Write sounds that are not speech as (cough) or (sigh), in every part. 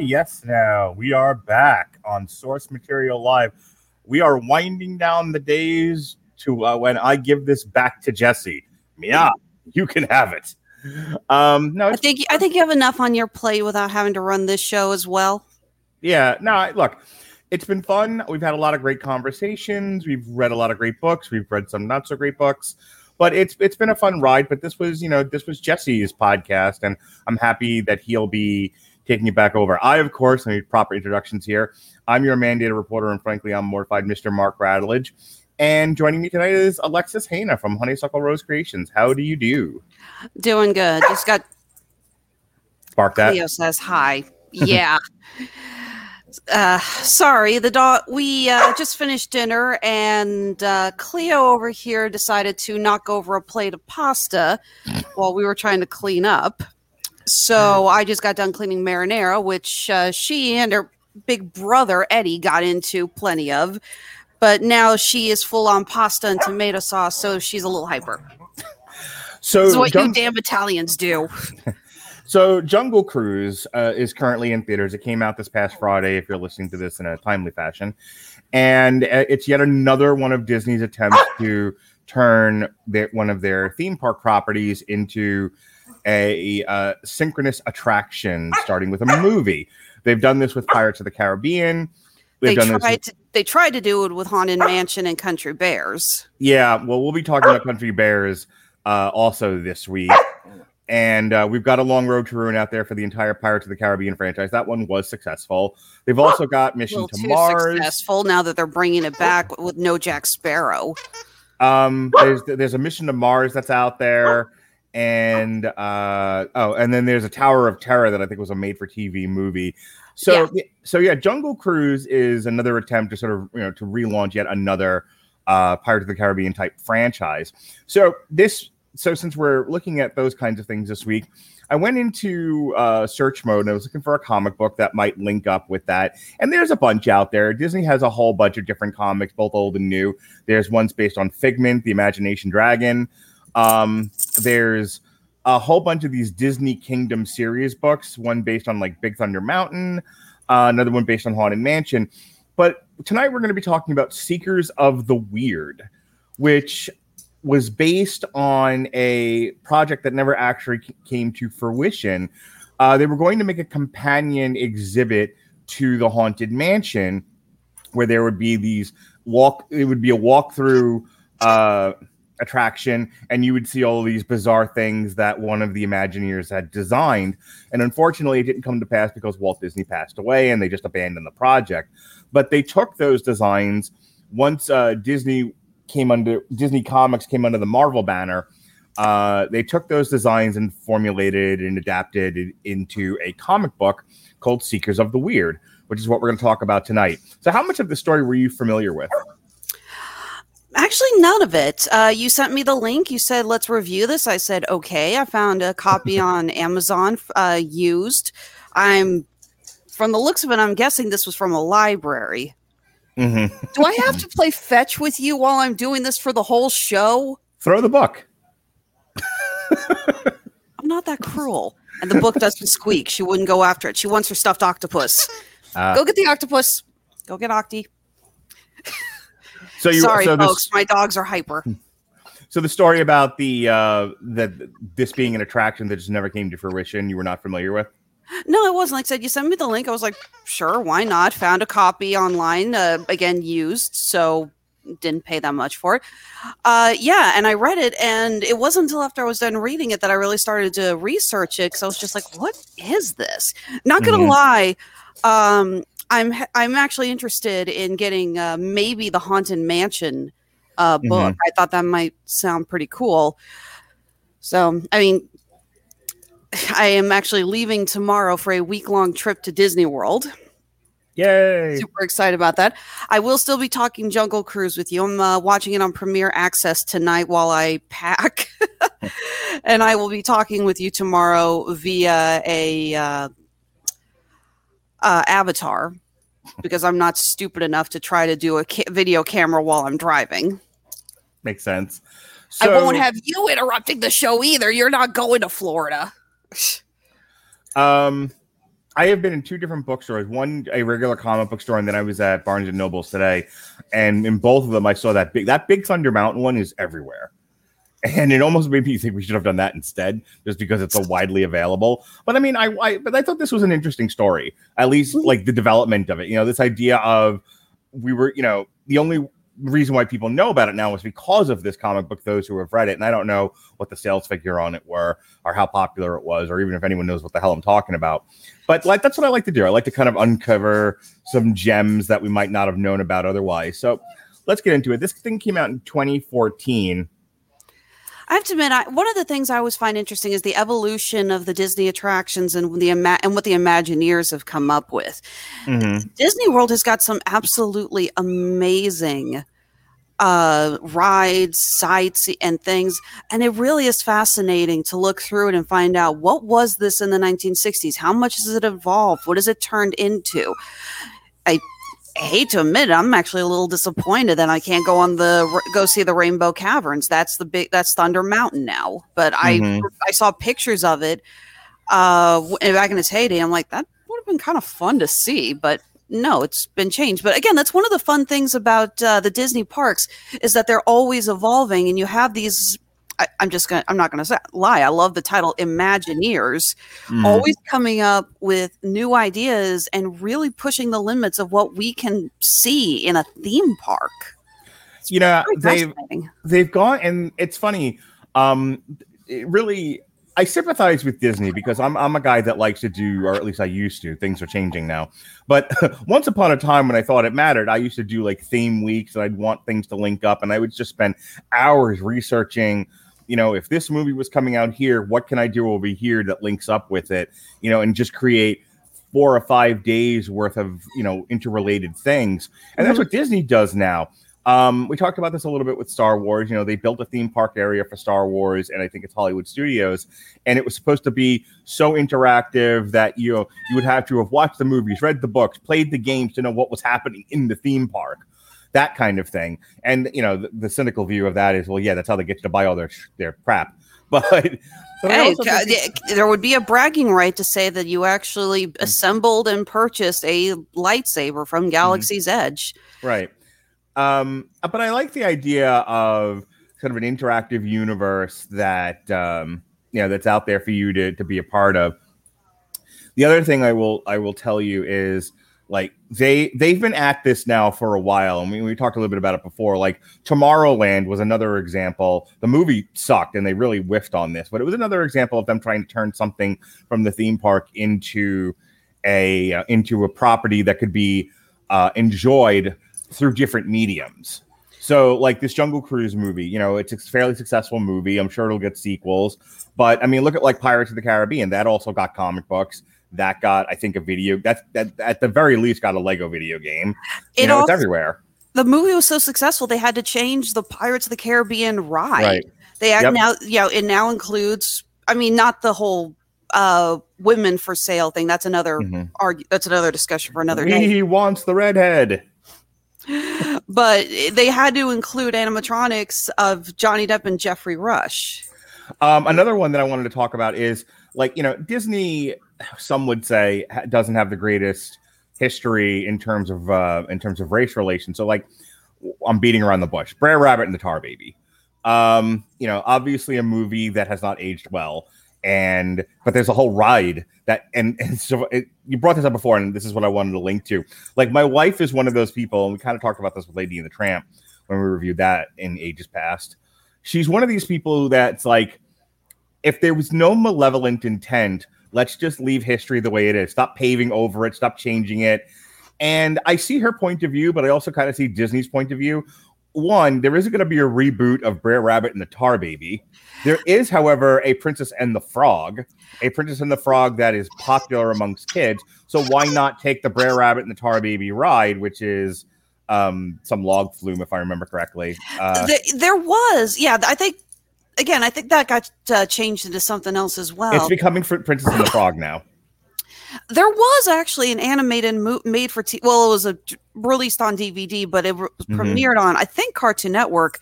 yes, now we are back on Source Material Live. We are winding down the days to uh, when I give this back to Jesse. Yeah, you can have it. Um, no, I think I think you have enough on your plate without having to run this show as well. yeah, no, look, it's been fun. We've had a lot of great conversations. We've read a lot of great books. We've read some not so great books, but it's it's been a fun ride. But this was, you know, this was Jesse's podcast, and I'm happy that he'll be taking it back over. I, of course, I need proper introductions here. I'm your mandated reporter, and frankly, I'm mortified, Mr. Mark Radulich. And joining me tonight is Alexis Hejna from Honeysuckle Rose Creations. How do you do? Doing good. Just got Bark that. Cleo says hi. Yeah. (laughs) uh sorry, the dog we uh just finished dinner and uh Cleo over here decided to knock over a plate of pasta while we were trying to clean up. So I just got done cleaning marinara, which uh, she and her big brother Eddie got into plenty of. But now she is full on pasta and tomato sauce, so she's a little hyper. So, This is what Jung- you damn Italians do. (laughs) So, Jungle Cruise uh, is currently in theaters. It came out this past Friday. If you're listening to this in a timely fashion, and uh, it's yet another one of Disney's attempts to turn their, one of their theme park properties into a uh, synchronous attraction, starting with a movie. They've done this with Pirates of the Caribbean. They They've this. tried with- to they tried to do it with Haunted Mansion and Country Bears. Yeah, well, we'll be talking about Country Bears uh, also this week. And uh, we've got a long road to ruin out there for the entire Pirates of the Caribbean franchise. That one was successful. They've also got Mission to too Mars. successful now that they're bringing it back with no Jack Sparrow. Um, there's there's a Mission to Mars that's out there, and uh, oh, and then there's a Tower of Terror that I think was a made-for-TV movie. So so yeah, Jungle Cruise is another attempt to sort of you know to relaunch yet another uh, Pirates of the Caribbean type franchise. So this so since we're looking at those kinds of things this week, I went into uh, search mode and I was looking for a comic book that might link up with that. And there's a bunch out there. Disney has a whole bunch of different comics, both old and new. There's ones based on Figment, the Imagination Dragon. Um, there's a whole bunch of these Disney Kingdom series books, one based on like Big Thunder Mountain, uh, another one based on Haunted Mansion. But tonight we're going to be talking about Seekers of the Weird, which was based on a project that never actually came to fruition. Uh, they were going to make a companion exhibit to the Haunted Mansion, where there would be these walk. It would be a walkthrough uh, attraction, and you would see all these bizarre things that one of the Imagineers had designed. And unfortunately, it didn't come to pass because Walt Disney passed away, and they just abandoned the project. But they took those designs once uh, Disney came under Disney Comics came under the Marvel banner. Uh, they took those designs and formulated and adapted it into a comic book called Seekers of the Weird, which is what we're going to talk about tonight. So, how much of the story were you familiar with? Actually, none of it. Uh, you sent me the link. You said, let's review this. I said, okay. I found a copy (laughs) on Amazon uh, used. I'm, from the looks of it, I'm guessing this was from a library. Mm-hmm. Do I have to play fetch with you while I'm doing this for the whole show? Throw the book. (laughs) I'm not that cruel. And the book doesn't squeak. She wouldn't go after it. She wants her stuffed octopus. (laughs) Uh, Go get the octopus. Go get Octi. So you Sorry, so folks, this my dogs are hyper. so the story about the uh that this being an attraction that just never came to fruition, you were not familiar with. No, it wasn't. Like I said, you sent me the link. I was like, sure, why not? Found a copy online, uh, again, used. So didn't pay that much for it. Uh, yeah, and I read it, and it wasn't until after I was done reading it that I really started to research it because I was just like, what is this? Not gonna Mhm. lie, um, I'm I'm actually interested in getting uh, maybe the Haunted Mansion uh, book. I thought that might sound pretty cool. So, I mean, (sighs) I am actually leaving tomorrow for a week long trip to Disney World. Yay! Super excited about that. I will still be talking Jungle Cruise with you. I'm uh, watching it on Premiere Access tonight while I pack. (laughs) and I will be talking with you tomorrow via a uh, uh, avatar because I'm not stupid enough to try to do a ca- video camera while I'm driving. Makes sense. I won't have you interrupting the show either. You're not going to Florida. (laughs) Um, I have been in two different bookstores. One, a regular comic book store, and then I was at Barnes and Nobles today. And in both of them, I saw that big that big Thunder Mountain one is everywhere, and it almost made me think we should have done that instead, just because it's so widely available. But I mean, I, I but I thought this was an interesting story, at least like the development of it. You know, this idea of we were, you know, the only reason why people know about it now is because of this comic book. Those who have read it, and I don't know what the sales figure on it were, or how popular it was, or even if anyone knows what the hell I'm talking about. But like that's what I like to do. I like to kind of uncover some gems that we might not have known about otherwise. So let's get into it. This thing came out in 2014. I have to admit, I, one of the things I always find interesting is the evolution of the Disney attractions and the and what the Imagineers have come up with. Mhm. Disney World has got some absolutely amazing uh, rides, sites, and things, and it really is fascinating to look through it and find out what was this in the 1960s. How much has it evolved? What has it turned into? I hate to admit it, I'm actually a little disappointed that I can't go on the go see the Rainbow Caverns. That's the big that's Thunder Mountain now. But I Mhm. I saw pictures of it uh back in its heyday. I'm like that would have been kind of fun to see, but no, it's been changed. But again, that's one of the fun things about uh, the Disney parks is that they're always evolving, and you have these. I, I'm just gonna. I'm not gonna say, lie. I love the title Imagineers Mhm. always coming up with new ideas and really pushing the limits of what we can see in a theme park. you know they've they've gone and it's funny um it really i sympathize with disney because i'm i'm a guy that likes to do or at least i used to things are changing now but (laughs) once upon a time when i thought it mattered i used to do like theme weeks and i'd want things to link up and i would just spend hours researching you know if this movie was coming out here what can i do over here that links up with it you know and just create four or five days worth of you know interrelated things. And that's what disney does now. Um, we talked about this a little bit with Star Wars. You know, they built a theme park area for Star Wars, and I think it's Hollywood Studios, and it was supposed to be so interactive that you know, you would have to have watched the movies, read the books, played the games to know what was happening in the theme park, that kind of thing. And you know, the, the cynical view of that is, well, yeah, that's how they get you to buy all their their crap. (laughs) But Hey, think- there would be a bragging right to say that you actually assembled and purchased a lightsaber from Galaxy's Edge. Right. Um, but I like the idea of kind of an interactive universe that um, you know that's out there for you to to be a part of. The other thing I will I will tell you is like they they've been at this now for a while. and we, we talked a little bit about it before. Like Tomorrowland was another example. The movie sucked and they really whiffed on this, but it was another example of them trying to turn something from the theme park into a uh, into a property that could be uh, enjoyed through different mediums. So, like this Jungle Cruise movie, you know, it's a fairly successful movie. I'm sure it'll get sequels. But I mean, look at like Pirates of the Caribbean. That also got comic books. That got, I think, a video. That that at the very least got a Lego video game. You It know, it's everywhere. The movie was so successful they had to change the Pirates of the Caribbean ride. Right. They act Yep. now, you know, it now includes. I mean, not the whole uh women for sale thing. That's another Mhm. argue. That's another discussion for another day. He wants the redhead. (laughs) But they had to include animatronics of Johnny Depp and Geoffrey Rush. Um, another one that I wanted to talk about is like you know Disney. Some would say doesn't have the greatest history in terms of uh, in terms of race relations. So like I'm beating around the bush. Brer Rabbit and the Tar Baby. Um, you know, obviously a movie that has not aged well, and but there's a whole ride that and, and so it, you brought this up before, and this is what I wanted to link to. Like my wife is one of those people, and we kind of talked about this with Lady and the Tramp when we reviewed that in ages past. She's one of these people that's like, if there was no malevolent intent, let's just leave history the way it is. Stop paving over it. Stop changing it. And I see her point of view, but I also kind of see Disney's point of view. One, there isn't going to be a reboot of Brer Rabbit and the Tar Baby. There is, however, a Princess and the Frog, a Princess and the Frog that is popular amongst kids. So why not take the Brer Rabbit and the Tar Baby ride, which is um, some log flume, if I remember correctly. Uh, Th- there was, yeah. I think again, I think that got uh, changed into something else as well. it's becoming Princess and the Frog now. There was actually an animated mo- made for t- well, it was a, released on DVD, but it re- Mhm. premiered on I think Cartoon Network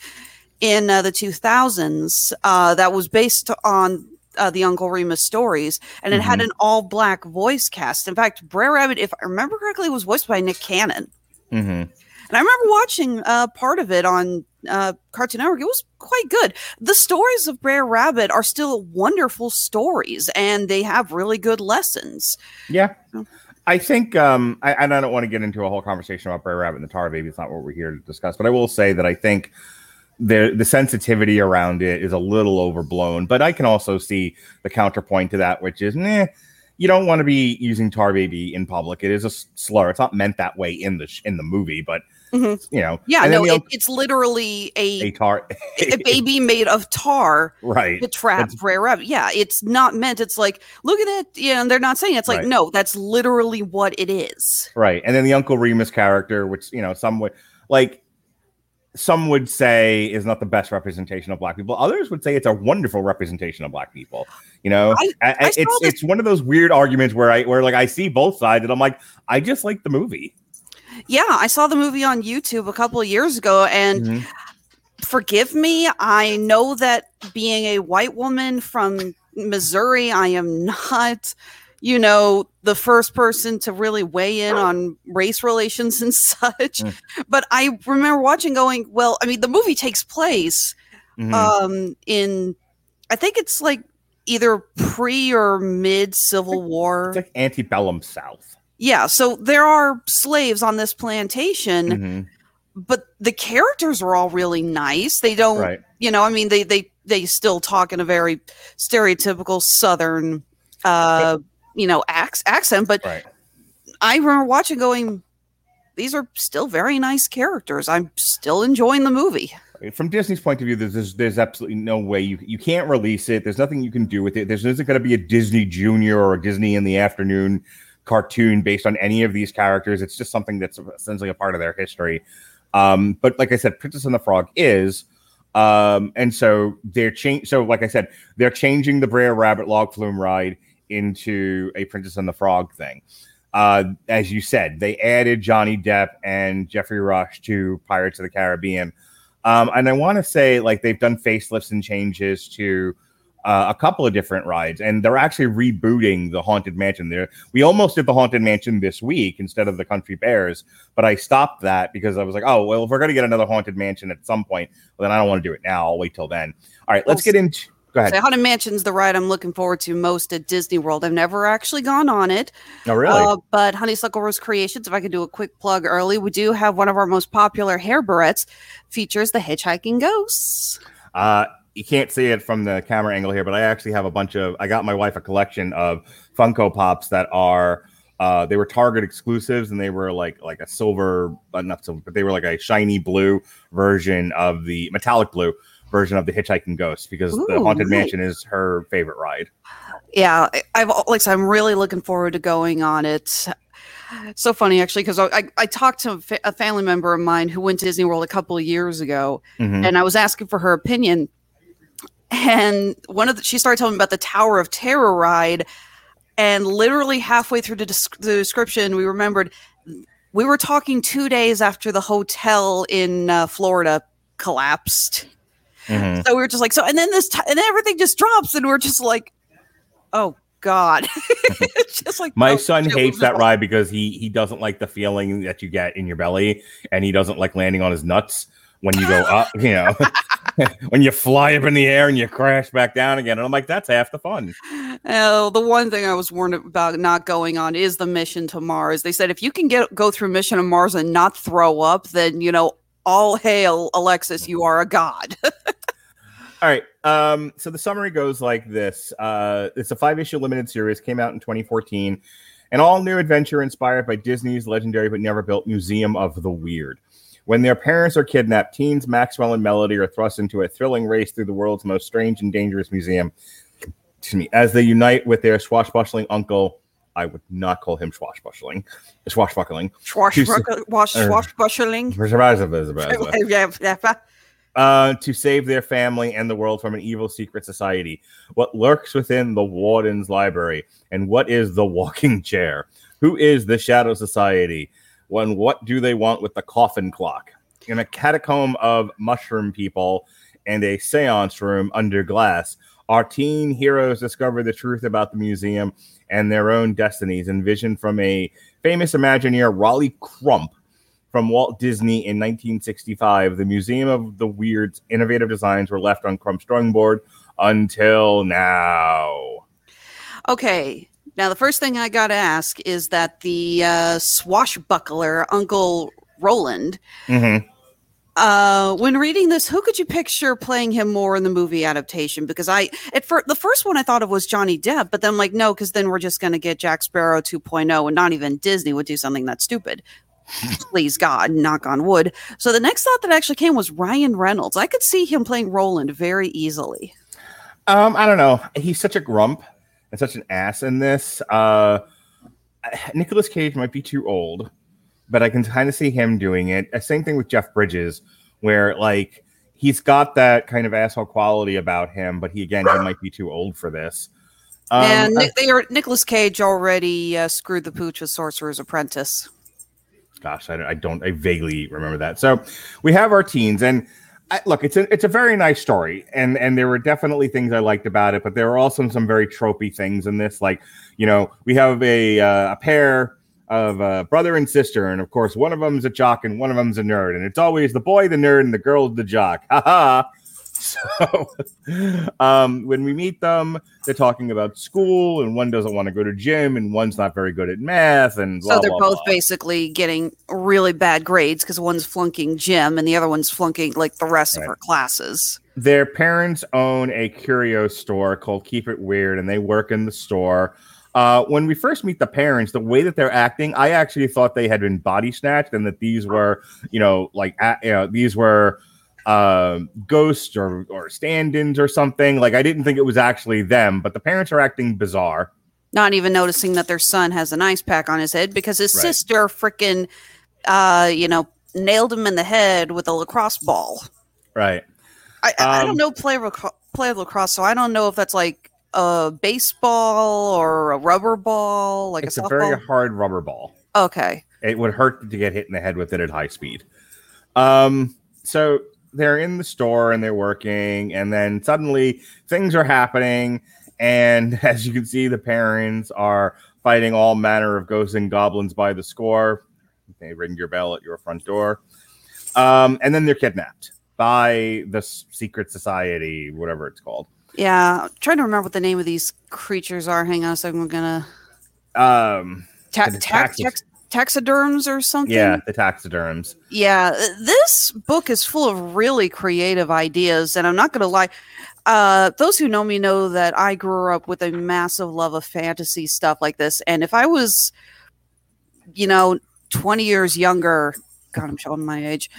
in uh, the 2000s. Uh, that was based on uh, the Uncle Remus stories, and it had Mhm. an all black voice cast. In fact, Brer Rabbit, if I remember correctly, was voiced by Nick Cannon. hmm And I remember watching uh, part of it on uh, Cartoon Network. It was quite good. The stories of Brer Rabbit are still wonderful stories, and they have really good lessons. Yeah. Oh. I think, um, I, and I don't want to get into a whole conversation about Brer Rabbit and the Tar Baby. It's not what we're here to discuss, but I will say that I think the the sensitivity around it is a little overblown. But I can also see the counterpoint to that, which is, nah, you don't want to be using Tar Baby in public. It is a slur. It's not meant that way in the sh- in the movie, but Mhm. you know, Yeah, no, it, it's literally a a, tar, (laughs) a baby made of tar right? to trap That's- Rabbit. Yeah, it's not meant. It's like, look at that. Yeah, and they're not saying it. it's like, Right. no, that's literally what it is. Right. And then the Uncle Remus character, which, you know, some would like some would say is not the best representation of black people. Others would say it's a wonderful representation of black people. You know, I- I- I- I it's this- it's one of those weird arguments where I where like I see both sides and I'm like, I just like the movie. Yeah, I saw the movie on YouTube a couple of years ago, and Mhm. forgive me, I know that being a white woman from Missouri, I am not, you know, the first person to really weigh in on race relations and (laughs) such. Mm. But I remember watching going, well, I mean, the movie takes place Mhm. um in I think it's like either pre or mid Civil War. it's like antebellum South. Yeah, so there are slaves on this plantation Mhm. but the characters are all really nice. They don't, Right. you know, I mean, they they they still talk in a very stereotypical Southern, uh, you know, ac- accent. But Right. I remember watching, going, these are still very nice characters. I'm still enjoying the movie. From Disney's point of view, there's, there's there's absolutely no way you you can't release it. There's nothing you can do with it. There's isn't going to be a Disney Junior or a Disney in the afternoon cartoon based on any of these characters. It's just something that's essentially a part of their history. Um, but like I said, Princess and the Frog is, um, and so they're change. So like I said, they're changing the Brer Rabbit log flume ride into a Princess and the Frog thing. Uh, as you said, they added Johnny Depp and Geoffrey Rush to Pirates of the Caribbean. Um, and I want to say like they've done facelifts and changes to uh, a couple of different rides, and they're actually rebooting the Haunted Mansion. There, we almost did the Haunted Mansion this week instead of the Country Bears, but I stopped that because I was like, oh well, if we're gonna get another Haunted Mansion at some point, well, then I don't want to do it now. I'll wait till then. All right, let's get into. Go ahead. So Haunted Mansion's the ride I'm looking forward to most at Disney World. I've never actually gone on it. Oh, really? Uh, but Honeysuckle Rose Creations, if I could do a quick plug early, we do have one of our most popular hair barrettes features the hitchhiking ghosts. Uh, you can't see it from the camera angle here, but I actually have a bunch of. I got my wife a collection of Funko Pops that are. Uh, they were Target exclusives, and they were like like a silver, uh, not silver, but they were like a shiny blue version of the metallic blue version of the Hitchhiking Ghost because the Haunted nice. Mansion is her favorite ride. Yeah, I've like said, I'm really looking forward to going on it. So funny actually because I, I talked to a, fa- a family member of mine who went to Disney World a couple of years ago, Mhm. and I was asking for her opinion. And one of the, she started telling me about the Tower of Terror ride, and literally halfway through the, desc- the description, we remembered we were talking two days after the hotel in uh, Florida collapsed. Mhm. So we were just like, so, and then this, t- and then everything just drops, and we're just like, oh God. (laughs) (laughs) It's just like My oh, son shit, hates that ride because he he doesn't like the feeling that you get in your belly, and he doesn't like landing on his nuts when you go up. You know, (laughs) when you fly up in the air and you crash back down again. And I'm like, that's half the fun. Oh, the one thing I was warned about not going on is the mission to Mars. They said if you can get go through mission to Mars and not throw up, then you know, all hail Alexis, you are a god. (laughs) All right. Um, so the summary goes like this. Uh, it's a five issue limited series, came out in 2014. An all new adventure inspired by Disney's legendary but never built Museum of the Weird. When their parents are kidnapped, teens Maxwell and Melody are thrust into a thrilling race through the world's most strange and dangerous museum. Excuse me. As they unite with their swashbuckling uncle, I would not call him swashbuckling. Swashbuckling. Swashbuckling. Wash, Er. swashbuckling. (laughs) uh, to save their family and the world from an evil secret society. What lurks within the Warden's library? And what is the Walking Chair? Who is the Shadow Society? When what do they want with the coffin clock? In a catacomb of mushroom people and a seance room under glass, our teen heroes discover the truth about the museum and their own destinies, envisioned from a famous Imagineer, Rolly Crump, from Walt Disney in 1965. The Museum of the Weird's innovative designs were left on Crump's drawing board until now. Okay. Now, the first thing I got to ask is that the uh, swashbuckler, Uncle Roland, Mhm. uh, when reading this, who could you picture playing him more in the movie adaptation? Because I, at fir- the first one I thought of was Johnny Depp, but then I'm like, no, because then we're just going to get Jack Sparrow 2.0, and not even Disney would do something that stupid. (laughs) Please God, knock on wood. So the next thought that actually came was Ryan Reynolds. I could see him playing Roland very easily. Um, I don't know. He's such a grump and such an ass in this. Uh, Nicolas Cage might be too old, but I can kind of see him doing it. Uh, Same thing with Jeff Bridges, where like he's got that kind of asshole quality about him, but he again he might be too old for this. Um, and Nick, they are, Nicolas Cage already uh, screwed the pooch with Sorcerer's Apprentice. gosh, I, don't- I don't, I vaguely remember that. So we have our teens, and I, look, it's a, it's a very nice story, and and there were definitely things I liked about it, but there were also some very tropey things in this. Like, you know, we have a uh, a pair of uh, brother and sister, and of course, one of them's a jock and one of them's a nerd, and it's always the boy, the nerd, and the girl, the jock. Ha ha. (laughs) So, um, when we meet them, they're talking about school, and one doesn't want to go to gym, and one's not very good at math, and blah, so they're blah, both blah. basically getting really bad grades because one's flunking gym and the other one's flunking like the rest Right. of her classes. their parents own a curio store called Keep It Weird, and they work in the store. Uh, when we first meet the parents, the way that they're acting, I actually thought they had been body snatched, and that these were, you know, like a- you know, these were um, ghosts or or stand-ins or something. Like I didn't think it was actually them, but the parents are acting bizarre. Not even noticing that their son has an ice pack on his head because his Right. sister freaking, uh, you know, nailed him in the head with a lacrosse ball. Right. I, I I Um, don't know play lacro- play lacrosse, so I don't know if that's like a baseball or a rubber ball, like it's a a very hard rubber ball. okay. it would hurt to get hit in the head with it at high speed. Um, so they're in the store and they're working, and then suddenly things are happening. And (laughs) as you can see, the parents are fighting all manner of ghosts and goblins by the score. They ring your bell at your front door. Um, and then they're kidnapped by the secret society, whatever it's called. Yeah, I'm trying to remember what the name of these creatures are. Hang on a second. We're gonna Um, ta- taxis. tax- taxiderms or something. yeah, the taxiderms. Yeah, this book is full of really creative ideas, and I'm not going to lie. Uh, those who know me know that I grew up with a massive love of fantasy stuff like this, and if I was, you know, 20 years younger, God, I'm showing my age.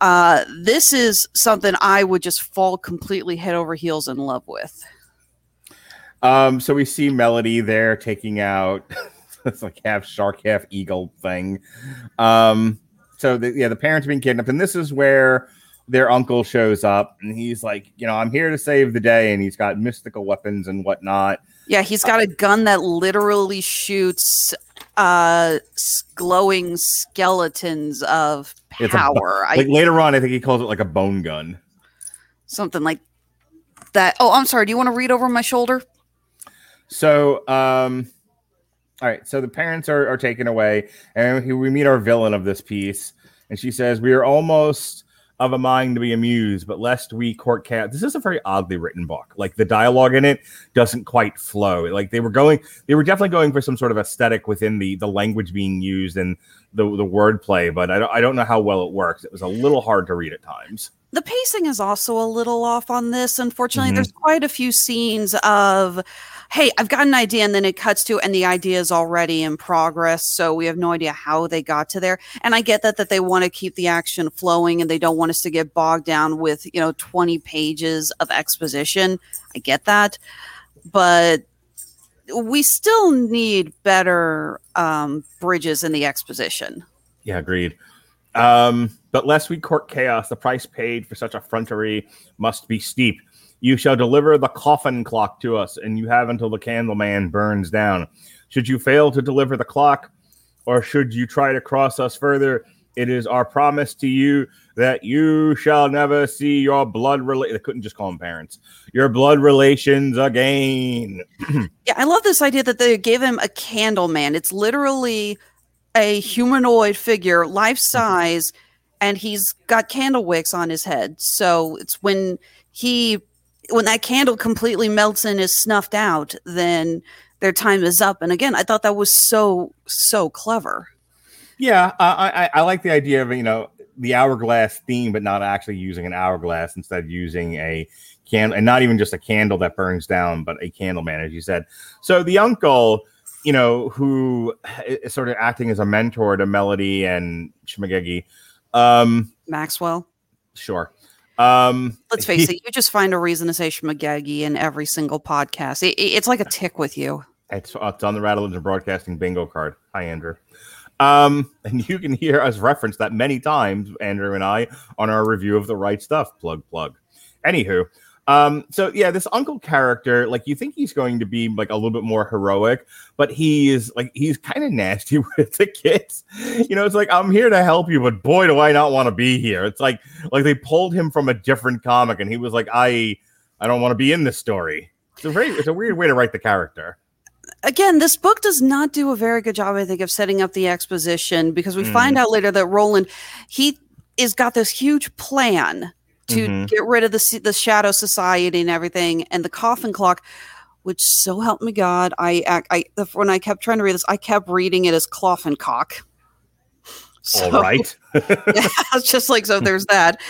Uh, this is something I would just fall completely head over heels in love with. Um, so we see Melody there taking out it's like half shark, half eagle thing. Um, so the, yeah, the parents are being kidnapped, and this is where their uncle shows up, and he's like, you know, I'm here to save the day, and he's got mystical weapons and whatnot. Yeah, he's got a gun that literally shoots uh glowing skeletons of It's a power. I later on, I think he calls it like a bone gun. something like that. Oh, I'm sorry. Do you want to read over my shoulder? So, um, all right. So the parents are, are taken away, and we meet our villain of this piece, and she says, "We are almost of a mind to be amused, but lest we court cat." This is a very oddly written book. Like the dialogue in it doesn't quite flow. Like they were going, they were definitely going for some sort of aesthetic within the the language being used and the the wordplay, but I don't I don't know how well it works. It was a little hard to read at times. the pacing is also a little off on this. Unfortunately, Mhm. there's quite a few scenes of, hey, I've got an idea, and then it cuts to, and the idea is already in progress. So we have no idea how they got to there. And I get that that they want to keep the action flowing, and they don't want us to get bogged down with you know 20 pages of exposition. I get that, but we still need better um, bridges in the exposition. Yeah, agreed. Um, but lest we court chaos, the price paid for such effrontery must be steep. You shall deliver the coffin clock to us, and you have until the candleman burns down. Should you fail to deliver the clock, or should you try to cross us further, it is our promise to you that you shall never see your blood relate. They couldn't just call them parents. Your blood relations again. (clears throat) Yeah, I love this idea that they gave him a candle man. It's literally a humanoid figure, life mm-hmm. size, and he's got candle wicks on his head. So it's when he when that candle completely melts and is snuffed out, then their time is up. And again, I thought that was so so clever. Yeah, I, I I like the idea of you know the hourglass theme, but not actually using an hourglass instead of using a candle, and not even just a candle that burns down, but a candle man, as you said. So the uncle, you know, who is sort of acting as a mentor to Melody and Shmagegi. Um, Maxwell. sure. Um, Let's face it, you just find a reason to say Schmagegi in every single podcast. It, it- it's like a tick with you. It's, it's on the Rattlelands and Broadcasting bingo card. Hi, Andrew. Um, (laughs) and you can hear us reference that many times, Andrew and I, on our review of the right stuff. Plug, plug. Anywho, um, so yeah, this uncle character, like you think he's going to be like a little bit more heroic, but he is like he's kind of nasty (laughs) with the kids. You know, it's like I'm here to help you, but boy, do I not want to be here. It's like like they pulled him from a different comic, and he was like, I I don't want to be in this story. It's a very it's a weird way to write the character. again, this book does not do a very good job, I think, of setting up the exposition because we Mm. find out later that Roland he is got this huge plan to Mhm. get rid of the the shadow society and everything, and the coffin clock. Which so help me God, I ac- I when I kept trying to read this, I kept reading it as coffin cock. (laughs) All So- right. (laughs) (laughs) it's just like so there's that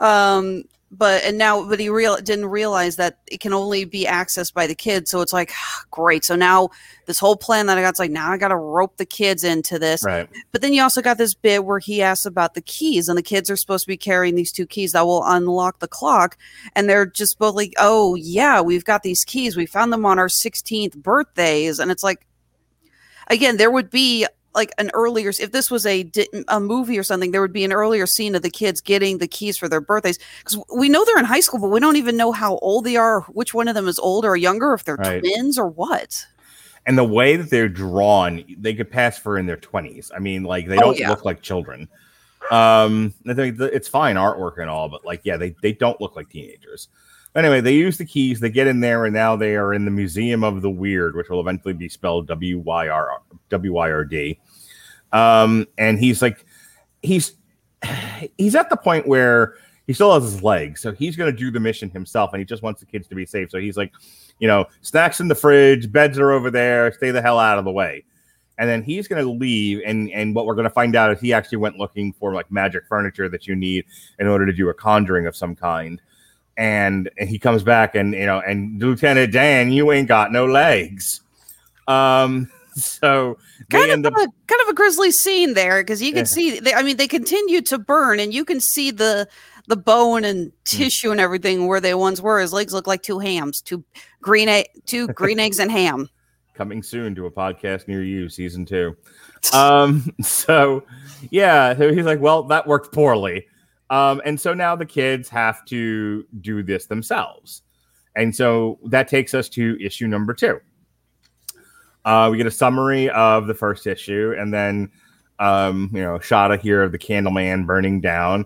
um but and now but he real didn't realize that it can only be accessed by the kids so it's like (sighs) great. So now this whole plan that i got's like now i gotta rope the kids into this. Right. but then you also got this bit where he asks about the keys and the kids are supposed to be carrying these two keys that will unlock the clock and they're just both like oh yeah we've got these keys. We found them on our 16th birthdays. And it's like again there would be like an earlier if this was a a movie or something there would be an earlier scene of the kids getting the keys for their birthdays because we know they're in high school but we don't even know how old they are which one of them is older or younger if they're Right. twins or what and the way that they're drawn, they could pass for in their twenties. I mean, like they Oh, don't yeah. look like children. Um, I think it's fine artwork and all, but like, yeah, they they don't look like teenagers. Anyway, they use the keys, they get in there, and now they are in the Museum of the Weird, which will eventually be spelled W Y R W Y R D. Um, and he's like, he's he's at the point where he still has his legs, so he's going to do the mission himself, and he just wants the kids to be safe. So he's like, you know, snacks in the fridge, beds are over there, stay the hell out of the way. And then he's going to leave, and and what we're going to find out is he actually went looking for like magic furniture that you need in order to do a conjuring of some kind. And, and he comes back, and you know, and Lieutenant Dan, you ain't got no legs. Um, (laughs) so kind of up a, kind of a grisly scene there because you can Yeah. see they, i mean they continue to burn and you can see the the bone and Hmm. tissue and everything where they once were his legs look like two hams two green egg two (laughs) green eggs and ham coming soon to a podcast near you, season two. Um, (laughs) so yeah, so he's like, well, that worked poorly. Um, and so now the kids have to do this themselves. And so that takes us to issue number two. Uh, we get a summary of the first issue, and then um, you know, shot of here of the Candleman burning down.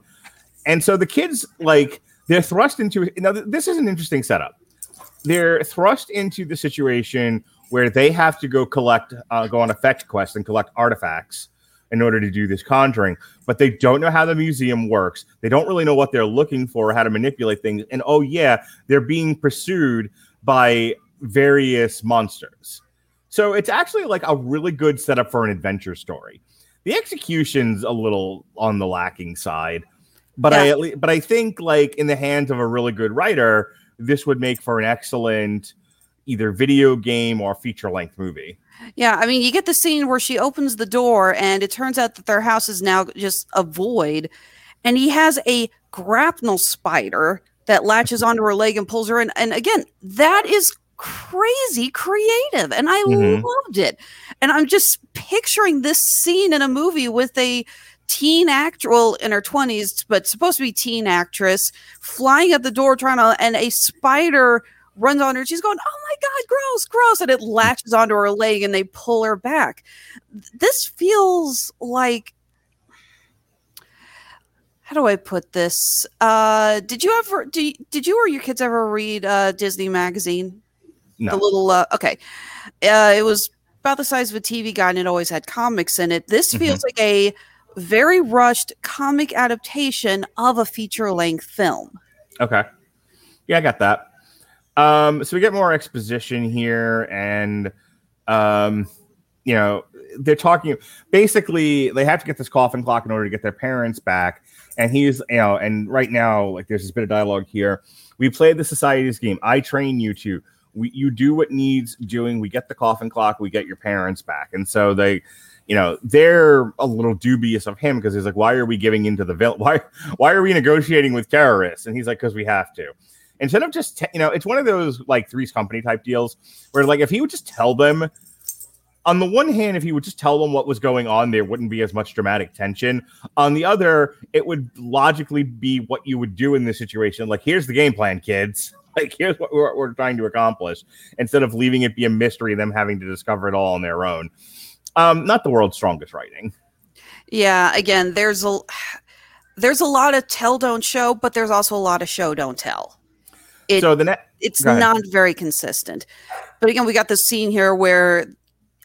And so the kids like they're thrust into now. th- This is an interesting setup. they're thrust into the situation where they have to go collect, uh, go on fetch quest and collect artifacts in order to do this conjuring. But they don't know how the museum works. They don't really know what they're looking for, how to manipulate things. And oh yeah, they're being pursued by various monsters. So it's actually like a really good setup for an adventure story. The execution's a little on the lacking side, but I Yeah. at least, but I think like in the hands of a really good writer, this would make for an excellent either video game or feature length movie. Yeah, I mean, you get the scene where she opens the door, and it turns out that their house is now just a void, and he has a grapnel spider that latches onto her leg and pulls her in. And again, that is crazy creative, and I Mhm. loved it. And I'm just picturing this scene in a movie with a teen actor, well, in her 20s, but supposed to be teen actress, flying at the door trying to, and a spider runs on her. She's going, "Oh my god, gross, gross!" And it latches onto her leg, and they pull her back. This feels like. How do I put this? Uh, did you ever do? Did you or your kids ever read uh, Disney magazine? No. The little uh, okay, uh, it was about the size of a TV guide, and it always had comics in it. This feels like a very rushed comic adaptation of a feature length film. Okay. Yeah, I got that. Um, so we get more exposition here, and um, you know, they're talking basically they have to get this coffin clock in order to get their parents back. And he's, you know, and right now, like there's this bit of dialogue here. We played the society's game. I train you to. We, you do what needs doing. We get the coffin clock. We get your parents back. And so they, you know, they're a little dubious of him because he's like, why are we giving into the villain? (laughs) Why, why are we negotiating with terrorists? And he's like, because we have to. Instead of just, te- you know, it's one of those like Three's Company type deals where, like, if he would just tell them, on the one hand, if he would just tell them what was going on, there wouldn't be as much dramatic tension. On the other, it would logically be what you would do in this situation. Like, here's the game plan, kids. (laughs) Like, here's what we're, we're trying to accomplish instead of leaving it be a mystery, them having to discover it all on their own. Um, not the world's strongest writing. Yeah, again, there's a there's a lot of tell don't show, but there's also a lot of show don't tell. It, so the net, it's not very consistent. But again, we got this scene here where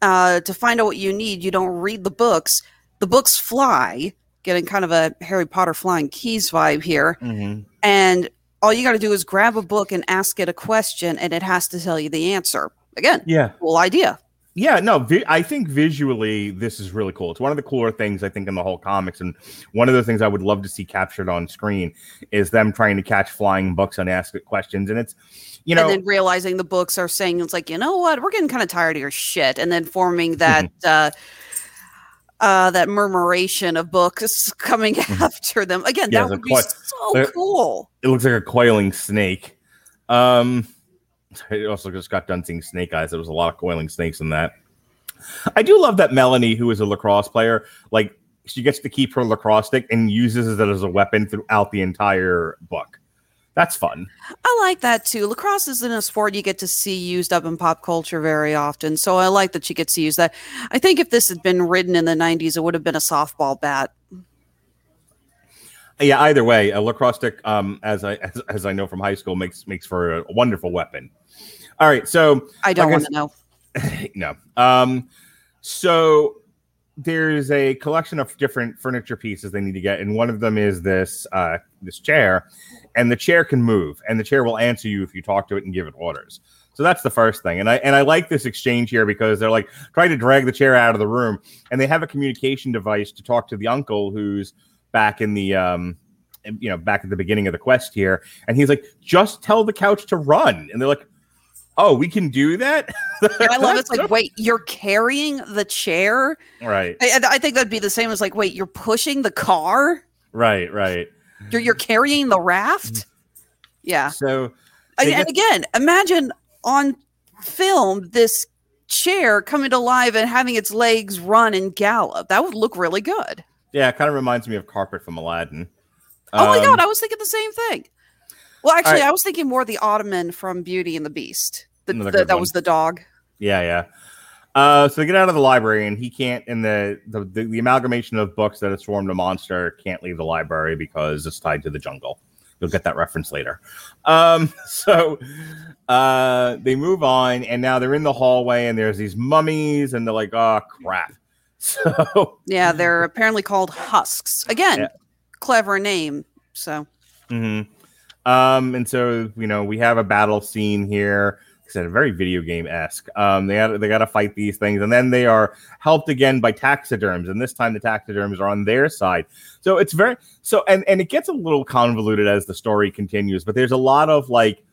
uh, to find out what you need, you don't read the books. The books fly, getting kind of a Harry Potter flying keys vibe here. Mhm. And all you got to do is grab a book and ask it a question, and it has to tell you the answer. Again, yeah, cool idea. Yeah, no, vi- I think visually this is really cool. It's one of the cooler things I think in the whole comics, and one of the things I would love to see captured on screen is them trying to catch flying books and ask it questions. And it's, you know, and then realizing the books are saying it's like you know what we're getting kind of tired of your shit and then forming that Mm-hmm. uh uh that murmuration of books (laughs) coming after them again Mm-hmm. Yeah, that would be so cool it looks like a coiling snake. Um, I also just got done seeing Snake Eyes. There was a lot of coiling snakes in that. I do love that Melanie, who is a lacrosse player, like she gets to keep her lacrosse stick and uses it as a weapon throughout the entire book. That's fun. i like that too. Lacrosse isn't a sport you get to see used up in pop culture very often so i like that she gets to use that. I think if this had been written in the 90s it would have been a softball bat. Yeah, either way, a lacrosse stick, um, as I as, as I know from high school, makes makes for a wonderful weapon. All right, so i don't Like I want to know. (laughs) No, um, so there's a collection of different furniture pieces they need to get, and one of them is this uh, this chair, and the chair can move, and the chair will answer you if you talk to it and give it orders. So that's the first thing, and I and I like this exchange here because they're like trying to drag the chair out of the room, and they have a communication device to talk to the uncle who's back in the um, you know back at the beginning of the quest here, and he's like, just tell the couch to run, and they're like, oh, we can do that. (laughs) I love it's like wait you're carrying the chair right, I, I think that'd be the same as like wait you're pushing the car right, right. You're, you're carrying the raft. Yeah. So And, and again, imagine on film this chair coming to life and having its legs run and gallop. That would look really good. yeah, it kind of reminds me of carpet from Aladdin. Oh my Um, god, I was thinking the same thing. Well, actually, right. I was thinking more the ottoman from Beauty and the Beast. The, the- that one. was the dog. Yeah, yeah. Uh, so they get out of the library, and he can't. And the, the the the amalgamation of books that has formed a monster can't leave the library because it's tied to the jungle. You'll get that reference later. Um, (laughs) so uh, they move on, and now they're in the hallway, and there's these mummies, and they're like, "Oh crap!" (laughs) So Yeah, they're apparently called husks. Again, Yeah. clever name. So Mhm. Um, and so you know we have a battle scene here. Said very video game esque. Um, they had they got to fight these things, and then they are helped again by taxiderms, and this time the taxiderms are on their side. So it's very so, and and it gets a little convoluted as the story continues. But there's a lot of like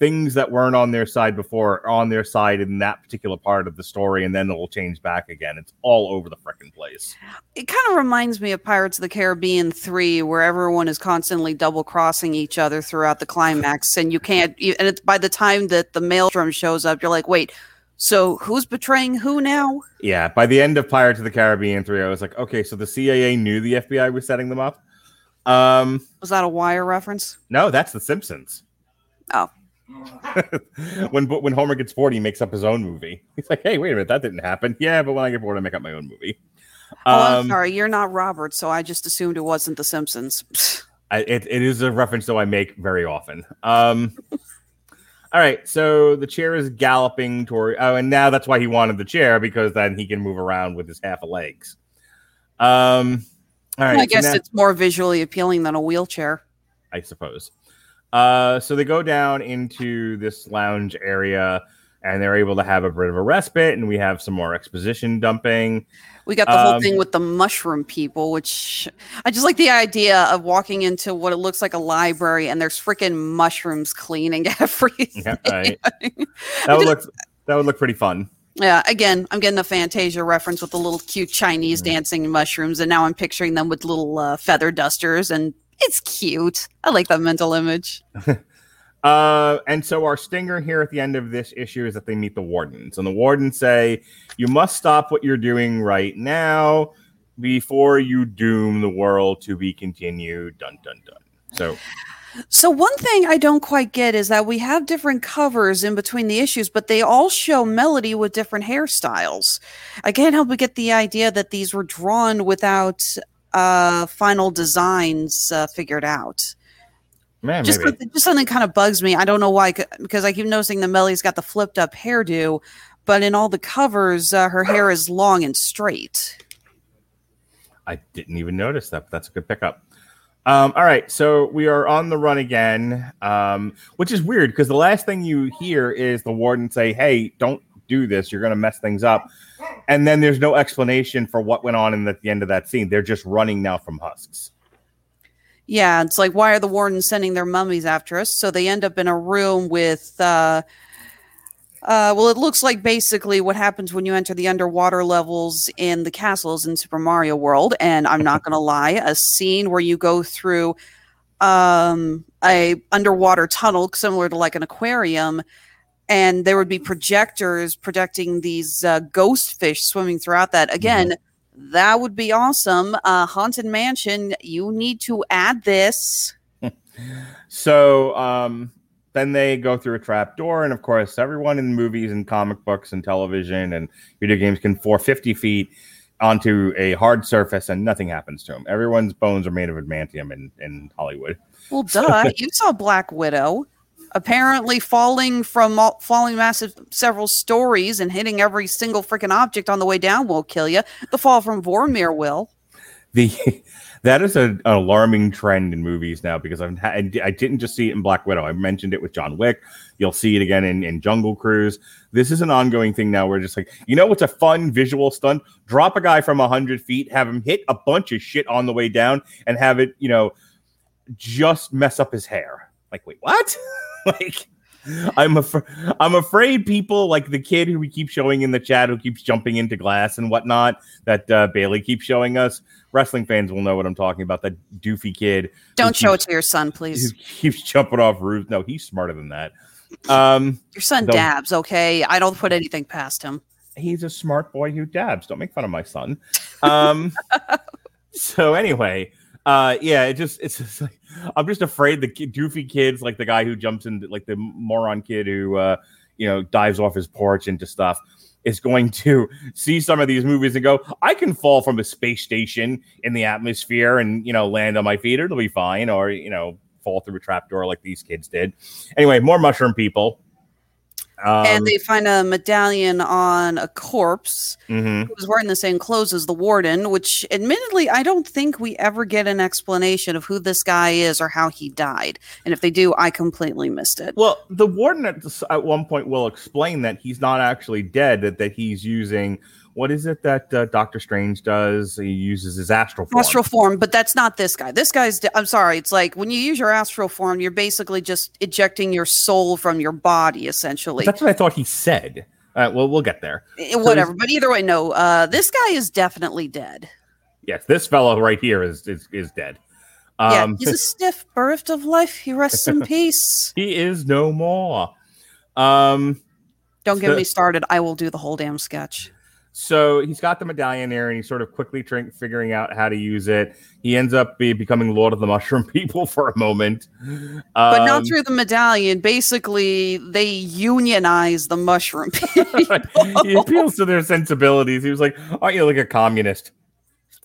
things that weren't on their side before are on their side in that particular part of the story, and then it'll change back again. It's all over the freaking place. it kind of reminds me of Pirates of the Caribbean 3, where everyone is constantly double crossing each other throughout the climax. And you can't, you, and it's by the time that the maelstrom shows up, you're like, wait, so who's betraying who now? Yeah, by the end of Pirates of the Caribbean 3, I was like, okay, so the CIA knew the FBI was setting them up. Um, Was that a wire reference? no, that's The Simpsons. Oh. (laughs) when when Homer gets bored, he makes up his own movie. He's like, hey, wait a minute, that didn't happen. (laughs) Yeah, but when I get bored, I make up my own movie. Oh, I'm Um, sorry, you're not Robert, so I just assumed it wasn't The Simpsons. (laughs) I, it, it is a reference though I make very often. Um, all right, so the chair is galloping toward. Oh, and now that's why he wanted the chair because then he can move around with his half a legs. Um, all right, I so guess now- it's more visually appealing than a wheelchair. I suppose. Uh, so they go down into this lounge area and they're able to have a bit of a respite, and we have some more exposition dumping. We got the whole Um, thing with the mushroom people, which I just like the idea of walking into what it looks like a library and there's freaking mushrooms cleaning (laughs) everything. Yeah, right. (laughs) That would look that would look pretty fun. Yeah, again, I'm getting a Fantasia reference with the little cute Chinese Mm. dancing mushrooms, and now I'm picturing them with little uh, feather dusters, and it's cute. I like that mental image. (laughs) Uh, and so our stinger here at the end of this issue is that they meet the wardens, and the wardens say, "You must stop what you're doing right now before you doom the world to be continued." Dun dun dun. So So one thing I don't quite get is that we have different covers in between the issues, but they all show Melody with different hairstyles. I can't help but get the idea that these were drawn without uh, final designs uh, figured out. man, Just, just something kind of bugs me. I don't know why, because I keep noticing that Melly's got the flipped up hairdo, but in all the covers, uh, her hair is long and straight. I didn't even notice that. But that's a good pickup. Um, all right, so we are on the run again, um, which is weird because the last thing you hear is the warden say, "Hey, don't do this. You're going to mess things up," and then there's no explanation for what went on in the, at the end of that scene. They're just running now from husks. Yeah, it's like why are the wardens sending their mummies after us? So they end up in a room with uh uh well it looks like basically what happens when you enter the underwater levels in the castles in Super Mario World and I'm not going to lie, a scene where you go through um a underwater tunnel similar to like an aquarium and there would be projectors projecting these uh, ghost fish swimming throughout that. Again, that would be awesome. Uh, Haunted Mansion, you need to add this. (laughs) So um, then they go through a trap door, and of course, everyone in movies and comic books and television and video games can fall 50 feet onto a hard surface, and nothing happens to them. Everyone's bones are made of adamantium in, in Hollywood. Well, (laughs) duh. you saw Black Widow apparently falling from falling massive several stories and hitting every single freaking object on the way down won't kill you. The fall from Vormir will. The (laughs) that is a, an alarming trend in movies now because I've I didn't just see it in Black Widow. I mentioned it with John Wick. You'll see it again in, in Jungle Cruise. This is an ongoing thing now. Where just like you know, what's a fun visual stunt? Drop a guy from hundred feet, have him hit a bunch of shit on the way down, and have it you know just mess up his hair. Like, wait, what? (laughs) like. I'm af- I'm afraid people like the kid who we keep showing in the chat who keeps jumping into glass and whatnot that uh, Bailey keeps showing us. Wrestling fans will know what I'm talking about. That doofy kid Don't show it to your son, please. (laughs) He keeps jumping off roofs. No, he's smarter than that. Um, Your son dabs, okay? I don't put anything past him. he's a smart boy who dabs. Don't make fun of my son. Um, (laughs) so anyway, uh, yeah, it just it's just (laughs) like I'm just afraid the doofy kids like the guy who jumps in like the moron kid who uh, you know dives off his porch into stuff is going (laughs) to see some of these movies and go, I can fall from a space station in the atmosphere and you know land on my feet. It'll be fine, or you know fall through a trapdoor like these kids did. Anyway, more mushroom people. Um, and they find a medallion on a corpse mhm. who was wearing the same clothes as the warden, which admittedly I don't think we ever get an explanation of who this guy is or how he died. And if they do, I completely missed it. Well, the warden at, this, at one point will explain that he's not actually dead, that, that he's using what is it that uh, Doctor Strange does? He uses his astral form. Astral form, but that's not this guy. This guy's. I'm sorry. It's like when you use your astral form, you're basically just ejecting your soul from your body, essentially. That's what I thought he said. Uh, well, we'll get there. Eh, Whatever. But either way, no. Uh, this guy is definitely dead. Yes, this fellow right here is is, is dead. Um, yeah, he's a (laughs) stiff birth of life. He rests in (laughs) peace. he is no more. Um, Don't get So- me started. I will do the whole damn sketch. So he's got the medallion there, and he's sort of quickly trying figuring out how to use it. He ends up be, becoming Lord of the Mushroom (laughs) People for a moment, But Um, not through the medallion. Basically, they unionize the mushroom (laughs) people. he appeals to their sensibilities. He was like, "Aren't you like a communist?"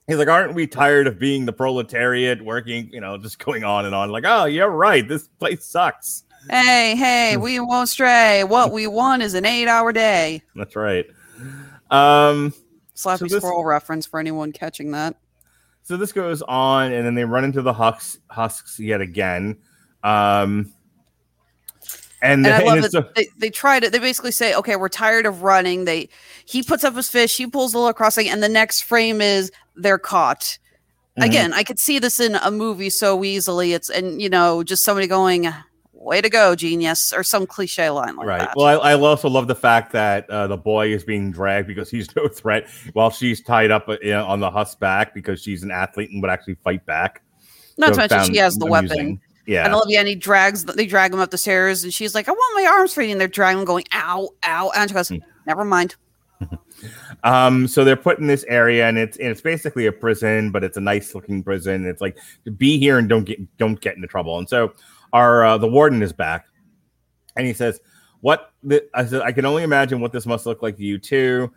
He's like, "Aren't we tired of being the proletariat, working, you know, just going on and on?" Like, "Oh, you're right. This place sucks." hey, hey, we won't stray. What we want is an eight hour day. That's right. Um, Slappy So this- Squirrel reference for anyone catching that. so this goes on, and then they run into the husks, husks yet again. Um, and, And I love it's it. a- They, they try to. They basically say, "Okay, we're tired of running." They he puts up his fish. He pulls the little crossing, and the next frame is they're caught. Mhm. Again, I could see this in a movie so easily. It's and you know just somebody going, "Way to go, genius," or some cliche line like that. right. that. Well, I, I also love the fact that uh, the boy is being dragged because he's (laughs) no threat, while she's tied up uh, on the husk back because she's an athlete and would actually fight back. Not So to mention she has the amusing. weapon. Yeah. And Olivia and he drags they drag him up the stairs, and she's like, "I want my arms free," and they're dragging him, going, "Ow, ow," and she goes, Hmm. "Never mind." (laughs) Um, so they're put in this area, and it's and it's basically a prison, but it's a nice looking prison. It's like be here and don't get don't get into trouble. And so our uh, the warden is back, and he says, "What?" The, I said, "I can only imagine what this must look like to you too."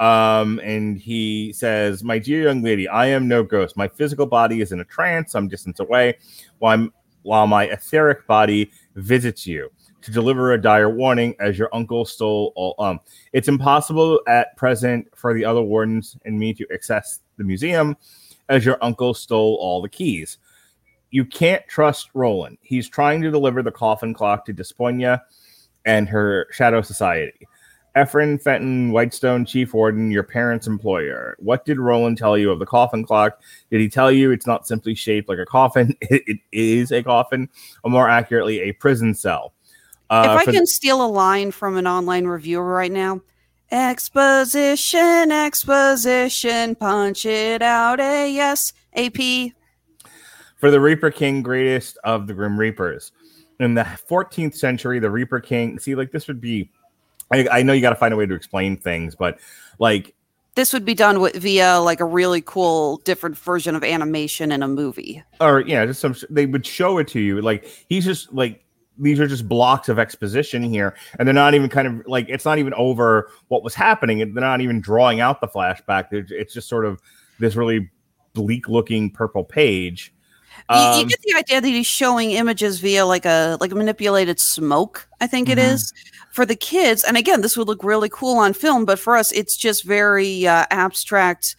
Um, and he says, "My dear young lady, I am no ghost. My physical body is in a trance, some distance away, while I'm while my etheric body visits you." To deliver a dire warning, as your uncle stole all. Um, it's impossible at present for the other wardens and me to access the museum as your uncle stole all the keys. You can't trust Roland. He's trying to deliver the coffin clock to Despoina and her Shadow Society. Ephraim Fenton, Whitestone, Chief Warden, your parents' employer. What did Roland tell you of the coffin clock? Did he tell you it's not simply shaped like a coffin? (laughs) It, it is a coffin, or more accurately, a prison cell. Uh, if I can steal a line from an online reviewer right now, exposition, exposition, punch it out. A yes, AP. For the Reaper King, greatest of the Grim Reapers. In the 14th century, the Reaper King, see, like this would be, I, I know you got to find a way to explain things, but like, This would be done with via like a really cool, different version of animation in a movie. or yeah, just some, they would show it to you. Like, he's just like, these are just blocks of exposition here, and they're not even kind of like, it's not even over what was happening. They're not even drawing out the flashback. It's just sort of this really bleak looking purple page. You- you, Um, get the idea that he's showing images via like a like a manipulated smoke. I think it Mhm. is for the kids. And again, this would look really cool on film, but for us, it's just very uh, abstract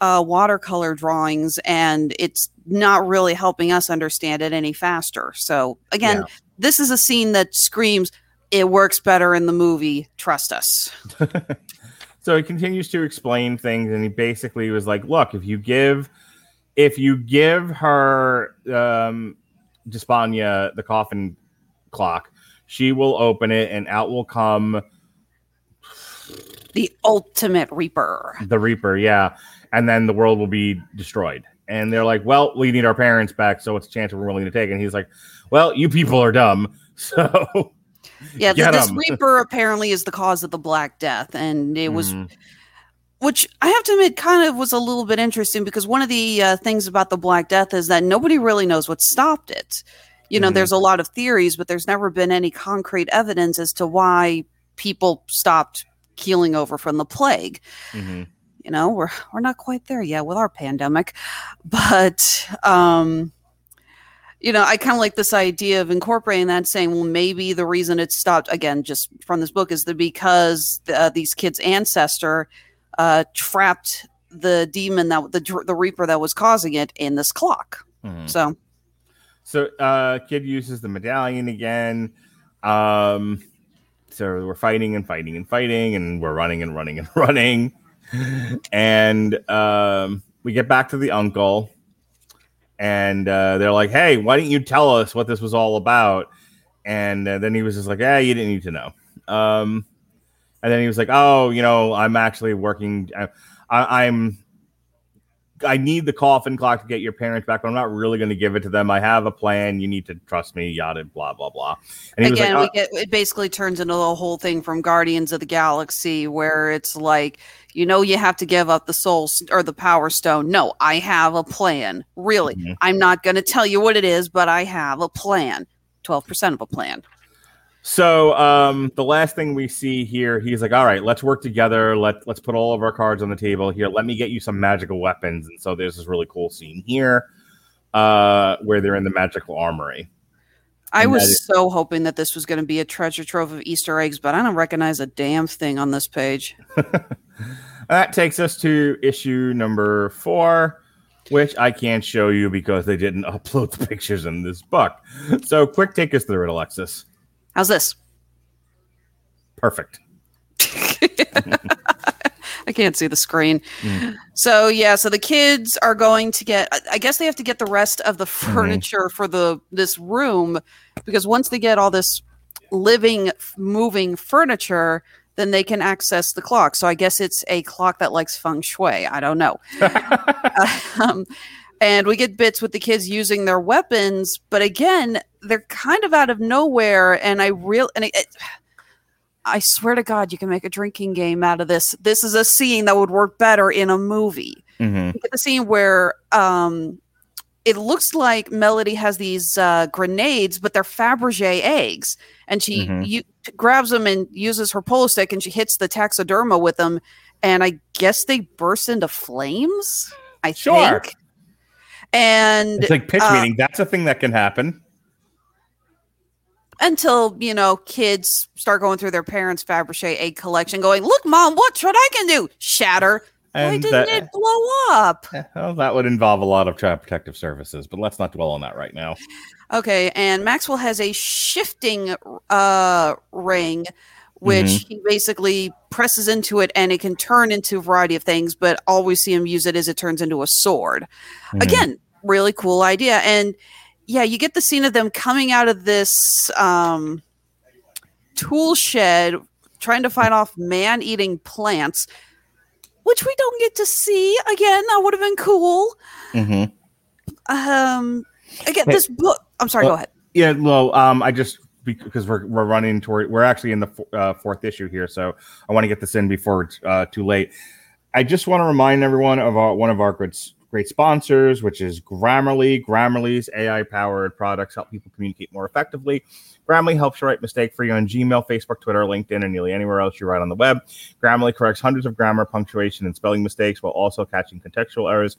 uh, watercolor drawings, and it's not really helping us understand it any faster. So again, this is a scene that screams, "It works better in the movie. Trust us." (laughs) so he continues to explain things and he basically was like look if you give if you give her um Despania the coffin clock she will open it and out will come The ultimate Reaper. the reaper yeah and then the world will be destroyed and they're like well we need our parents back so it's a chance we're willing to take and he's like well you people are dumb (laughs) so Yeah, this. Reaper apparently is the cause of the Black Death, and it was Mhm. Which I have to admit kind of was a little bit interesting because one of the uh, things about the Black Death is that nobody really knows what stopped it. You know, Mhm. there's a lot of theories, but there's never been any concrete evidence as to why people stopped keeling over from the plague. Mhm. You know, we're we're not quite there yet with our pandemic, but um you know, I kind of like this idea of incorporating that, saying, well, maybe the reason it stopped again, just from this book, is that because uh, these kids' ancestor uh, trapped the demon that the the reaper that was causing it in this clock. Mhm. So So uh kid uses the medallion again. Um so we're fighting and fighting and fighting and we're running and running and (laughs) running. and um we get back to the uncle and uh, they're like, "Hey, why didn't you tell us what this was all about?" And uh, then he was just like, "Yeah, you didn't need to know." Um and then he was like, "Oh, you know, I'm actually working I, I, I'm I need the coffin clock to get your parents back, but I'm not really going to give it to them. I have a plan. You need to trust me. Yada blah blah blah. And he again, was we like, get it basically turns into the whole thing from Guardians of the Galaxy, where it's like, you know, you have to give up the soul st- or the power stone. No, I have a plan. Really, Mhm. I'm not going to tell you what it is, but I have a plan. Twelve percent of a plan. So um, the last thing we see here, he's like, "All right, let's work together. Let let's put all of our cards on the table here. Let me get you some magical weapons." And so there's this really cool scene here, uh, where they're in the magical armory. I And was is- so hoping that this was going to be a treasure trove of Easter eggs, but I don't recognize a damn thing on this page. (laughs) That takes us to issue number four, which I can't show you because they didn't (laughs) upload the pictures in this book. So quick, take us through it, Alexis. How's this? Perfect. (laughs) I can't see the screen. Mm. So yeah, so the kids are going to get. I- guess they have to get the rest of the Mm-hmm. furniture for the this room because once they get all this living, moving furniture, then they can access the clock. So I guess it's a clock that likes feng shui. I don't know. (laughs) (laughs) um, and we get bits with the kids using their weapons, but again, they're kind of out of nowhere. And I real and it, it- I swear to God, you can make a drinking game out of this. This is a scene that would work better in a movie. Mhm. You get the scene where um, it looks like Melody has these uh, grenades, but they're Fabergé eggs, and she Mhm. you, grabs them and uses her polo stick, and she hits the taxiderma with them, and I guess they burst into flames. I Sure. think. And It's like pitch uh, meeting. That's a thing that can happen. until you know kids start going through their parents' Fabergé egg collection, going, "Look, mom, watch what I can do!" Shatter. Why didn't that, it blow up? well, that would involve a lot of child protective services, but let's not dwell on that right now. Okay, and Maxwell has a shifting uh ring which Mm-hmm. he basically presses into it and it can turn into a variety of things, but all we see him use it is it turns into a sword. Mhm. Again, really cool idea. And yeah, you get the scene of them coming out of this um tool shed trying to fight off man eating plants, which we don't get to see. Again, that would have been cool. Mhm. Um again, Hey, this book I'm sorry, well, go ahead. Yeah, well, um, I just because we're we're running toward we're actually in the uh, fourth issue here, so I want to get this in before it's uh, too late. I just want to remind everyone of our, one of our great great sponsors, which is Grammarly. Grammarly's AI powered products help people communicate more effectively. Grammarly helps you write mistake free on Gmail, Facebook, Twitter, LinkedIn, and nearly anywhere else you write on the web. Grammarly corrects hundreds of grammar, punctuation, and spelling mistakes while also catching contextual errors,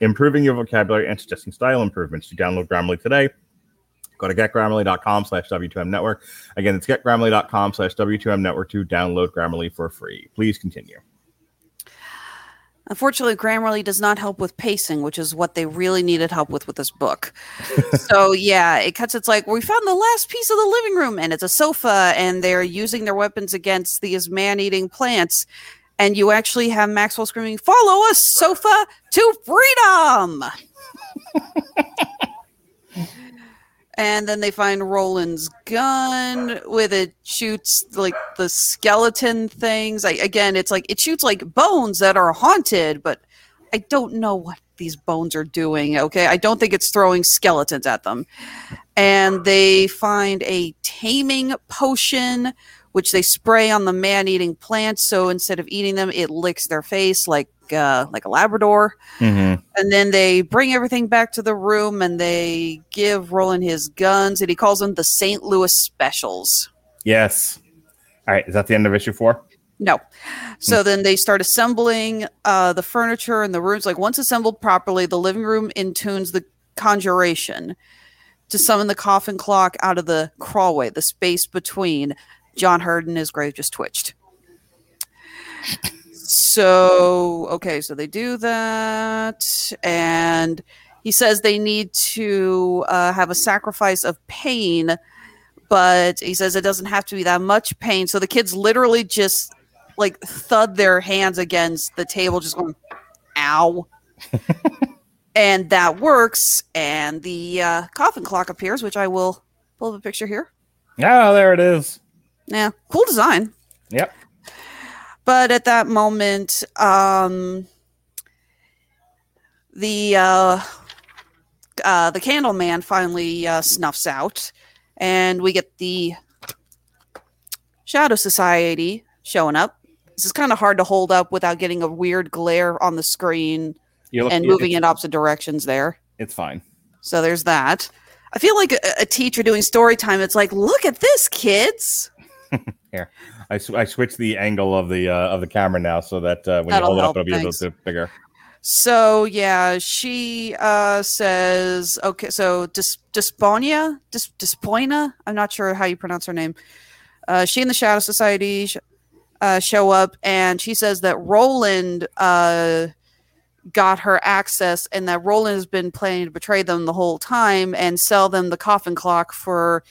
improving your vocabulary, and suggesting style improvements. You download Grammarly today. Go to getgrammarly.com slash W2M network. Again, it's getgrammarly.com slash W2M network to download Grammarly for free. Please continue. Unfortunately, Grammarly does not help with pacing, which is what they really needed help with with this book. (laughs) so yeah, it cuts. It's like we found the last piece of the living room, and it's a sofa, and they're using their weapons against these man-eating plants. And you actually have Maxwell screaming, "Follow us, sofa, to freedom!" (laughs) and then they find Roland's gun with it shoots like the skeleton things. I, again, it's like it shoots like bones that are haunted, but I don't know what these bones are doing. Okay, I don't think it's throwing skeletons at them. And they find a taming potion, which they spray on the man-eating plants. So instead of eating them, it licks their face like uh, like a Labrador Mm-hmm. and then they bring everything back to the room and they give Roland his guns and he calls them the St. Louis Specials. Yes. All right. Is that the end of issue four? No. So then they start assembling uh, the furniture in the rooms. Like once assembled properly, the living room intunes the conjuration. to summon the coffin clock out of the crawlway, the space between. John Hurd and his grave just twitched. So, okay, so they do that. And he says they need to uh, have a sacrifice of pain, but he says it doesn't have to be that much pain. So the kids literally just like thud their hands against the table, just going, ow. (laughs) and that works. And the uh, coffin clock appears, which I will pull up a picture here. Oh, there it is. Yeah, cool design. Yep. But at that moment, um, the uh, uh, the candle man finally uh, snuffs out, and we get the Shadow Society showing up. This is kind of hard to hold up without getting a weird glare on the screen look, and moving in opposite directions there. It's fine. So there's that. I feel like a, a teacher doing story time. It's like, look at this, kids. (laughs) I, sw- I switched the angle of the uh, of the camera now so that uh, when That'll you hold it help, up, it'll be a little bit bigger. So yeah, she uh, says okay. So Dis- Disponia, Dis- Dispoina. I'm not sure how you pronounce her name. Uh, she and the Shadow Society sh- uh, show up, and she says that Roland uh, got her access, and that Roland has been planning to betray them the whole time and sell them the coffin clock for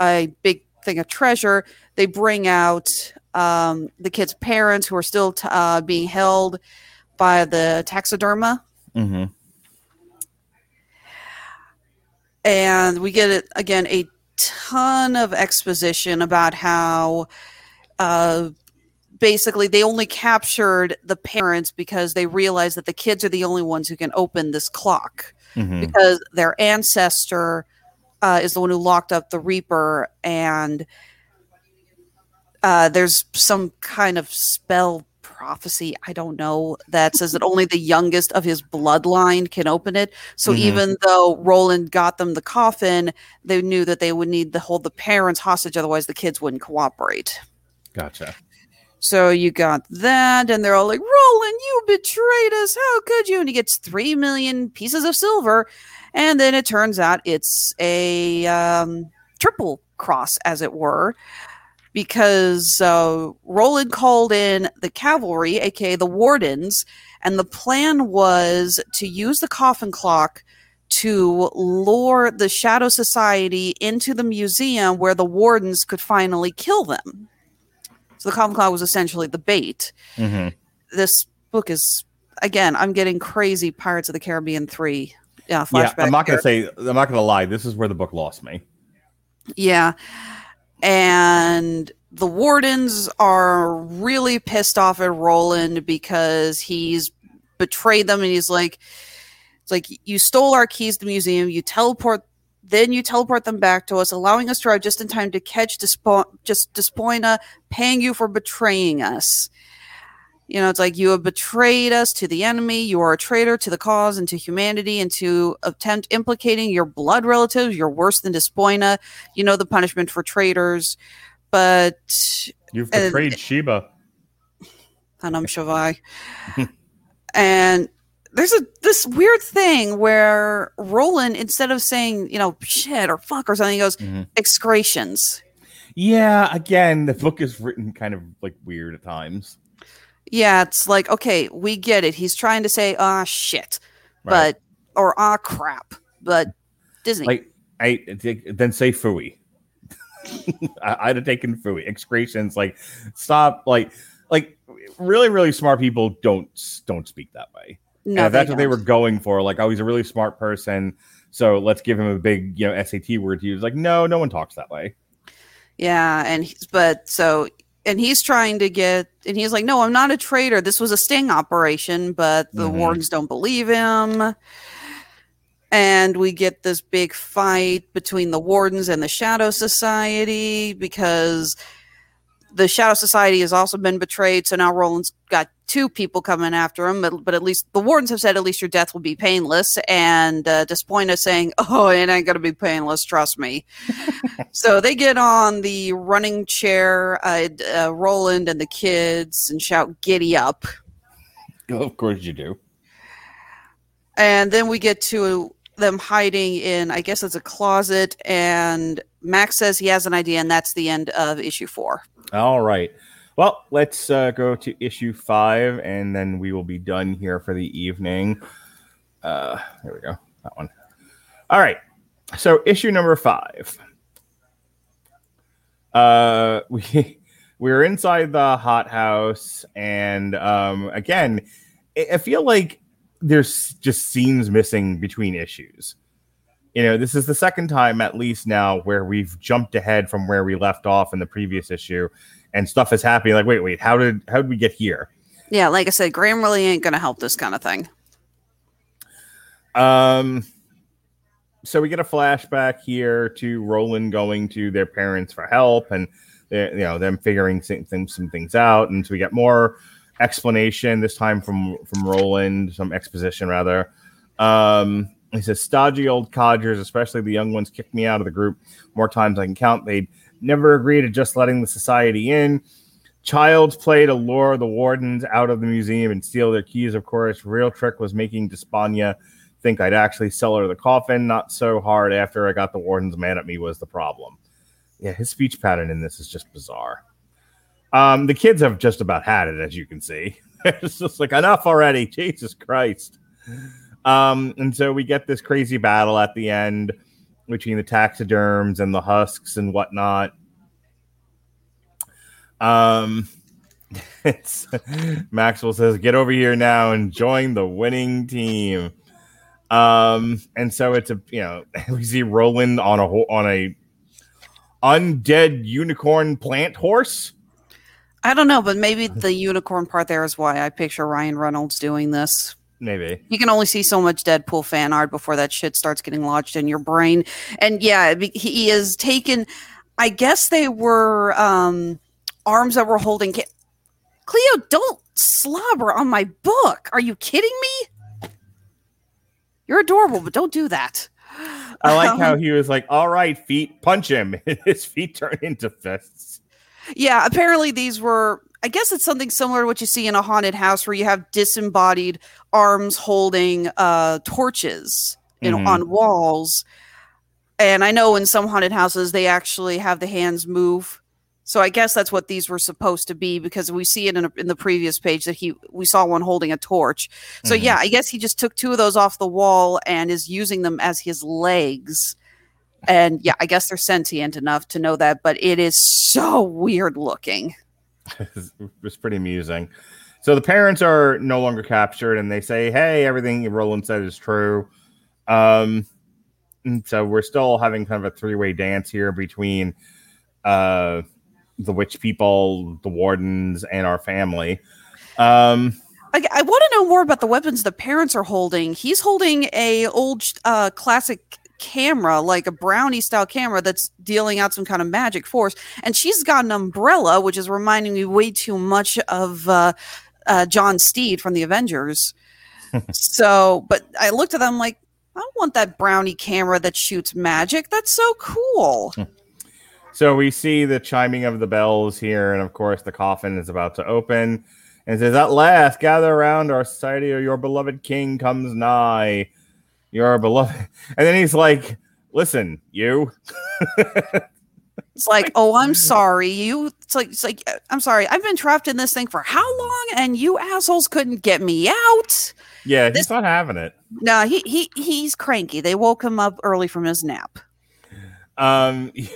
a big thing of treasure. They bring out um, the kids' parents who are still t- uh, being held by the taxiderma Mm-hmm. and we get it again a ton of exposition about how uh, basically they only captured the parents because they realized that the kids are the only ones who can open this clock Mm-hmm. because their ancestor uh, is the one who locked up the reaper and uh, there's some kind of spell prophecy i don't know that says that only the youngest of his bloodline can open it so Mhm. even though roland got them the coffin they knew that they would need to hold the parents hostage otherwise the kids wouldn't cooperate Gotcha. So you got that, and they're all like, Roland, you betrayed us. How could you? And he gets three million pieces of silver. And then it turns out it's a um, triple cross, as it were, because uh, Roland called in the cavalry, aka the wardens, and the plan was to use the coffin clock to lure the Shadow Society into the museum where the wardens could finally kill them. So the coffin clock was essentially the bait. Mm-hmm. This book is again, I'm getting crazy Pirates of the Caribbean three. Yeah, Yeah, flashback. I'm not gonna here. say. I'm not gonna lie. This is where the book lost me. Yeah. And the wardens are really pissed off at Roland because he's betrayed them and he's like it's like you stole our keys to the museum, you teleport then you teleport them back to us, allowing us to arrive just in time to catch Despo- just Despoina, paying you for betraying us. You know, it's like you have betrayed us to the enemy. You are a traitor to the cause and to humanity, and to attempt implicating your blood relatives. You're worse than Despoina. You know the punishment for traitors, but You've betrayed Sheba. Hanum Shavai. (laughs) and there's a this weird thing where Roland, instead of saying, you know, shit or fuck or something, he goes, Mhm. excretions. Yeah. Again, the book is written kind of like weird at times. Yeah, it's like, okay, we get it. He's trying to say, ah, shit, Right. but, or ah, crap, but Disney. like I then say fooey. (laughs) I'd have taken fooey. Excretions, like stop, like like really, really smart people don't don't speak that way. No, that's what they were going for, like, oh, he's a really smart person, so let's give him a big, you know, SAT word to use. Like, no, no one talks that way. Yeah, and he's, but so and he's trying to get and he's like, "No, I'm not a traitor. This was a sting operation, but the Mhm. wardens don't believe him." And we get this big fight between the wardens and the Shadow Society because the Shadow Society has also been betrayed. So now Roland's got two people coming after him, but, but at least the wardens have said at least your death will be painless. And uh, Despoina saying, (laughs) "Oh, it ain't gonna be painless. Trust me." (laughs) so they get on the running chair, uh, uh, Roland and the kids, and shout, "Giddy up!" of course you do. And then we get to them hiding in, I guess it's a closet, and Max says he has an idea, and that's the end of issue four. All right. Well, let's uh, go to issue five, and then we will be done here for the evening. Uh, there we go. That one. All right. So issue number five. Uh, (laughs) we we're inside the hothouse, and um, again, I, I feel like there's just scenes missing between issues. You know, this is the second time at least now where we've jumped ahead from where we left off in the previous issue, and stuff is happening. Like, wait, wait, how did how did we get here? Yeah, like I said, Grammarly ain't going to help this kind of thing. Um, so we get a flashback here to Roland going to their parents for help, and you know them figuring some things, some things out, and so we get more explanation this time from from Roland, some exposition rather. Um, he says, "Stodgy old codgers, especially the young ones, kicked me out of the group more times I can count. They'd never agree to just letting the society in." Child's play to lure the wardens out of the museum and steal their keys, of course. Real trick was making Despania think I'd actually sell her the coffin. Not so hard after I got the wardens mad at me was the problem. Yeah, his speech pattern in this is just bizarre. Um, the kids have just about had it, as you can see. (laughs) it's just like enough already. Jesus Christ. Um, and so we get this crazy battle at the end between the taxiderms and the husks and whatnot. Um, (laughs) it's Maxwell says, "Get over here now and join the winning team." Um, and so it's a you know (laughs) we see Roland on a on a undead unicorn plant horse. I don't know, but maybe the unicorn part there is why I picture Ryan Reynolds doing this. Maybe You can only see so much Deadpool fan art before that shit starts getting lodged in your brain. And yeah, he is taken. I guess they were um, arms that were holding. Ca- Cleo, don't slobber on my book. Are you kidding me? You're adorable, but don't do that. I like Um, how he was like, "All right, feet, punch him." (laughs) His feet turn into fists. Yeah, apparently these were. I guess it's something similar to what you see in a haunted house, where you have disembodied arms holding uh, torches know, Mhm. on walls. And I know in some haunted houses they actually have the hands move. So I guess that's what these were supposed to be because we see it in, a, in the previous page that he we saw one holding a torch. So Mhm. yeah, I guess he just took two of those off the wall and is using them as his legs. And yeah, I guess they're sentient enough to know that, but it is so weird looking. (laughs) it was pretty amusing. So the parents are no longer captured, and they say, "Hey, everything Roland said is true." Um, so we're still having kind of a three-way dance here between uh, the witch people, the wardens, and our family. Um, I, I want to know more about the weapons the parents are holding. He's holding a old uh, classic camera, like a brownie style camera that's dealing out some kind of magic force, and she's got an umbrella, which is reminding me way too much of uh, uh, John Steed from the Avengers. (laughs) so, but I looked at them like, I want that brownie camera that shoots magic. That's so cool. (laughs) So we see the chiming of the bells here, and of course, the coffin is about to open. And says, At last, gather around our society, or your beloved king comes nigh. Your beloved. And then he's like, Listen, you. It's like, oh, I'm (laughs) sorry. You, it's like, it's like, uh, I'm sorry. I've been trapped in this thing for how long, and you assholes couldn't get me out. Yeah, he's This- not having it. No, he he he's cranky. They woke him up early from his nap. Um, (laughs) you,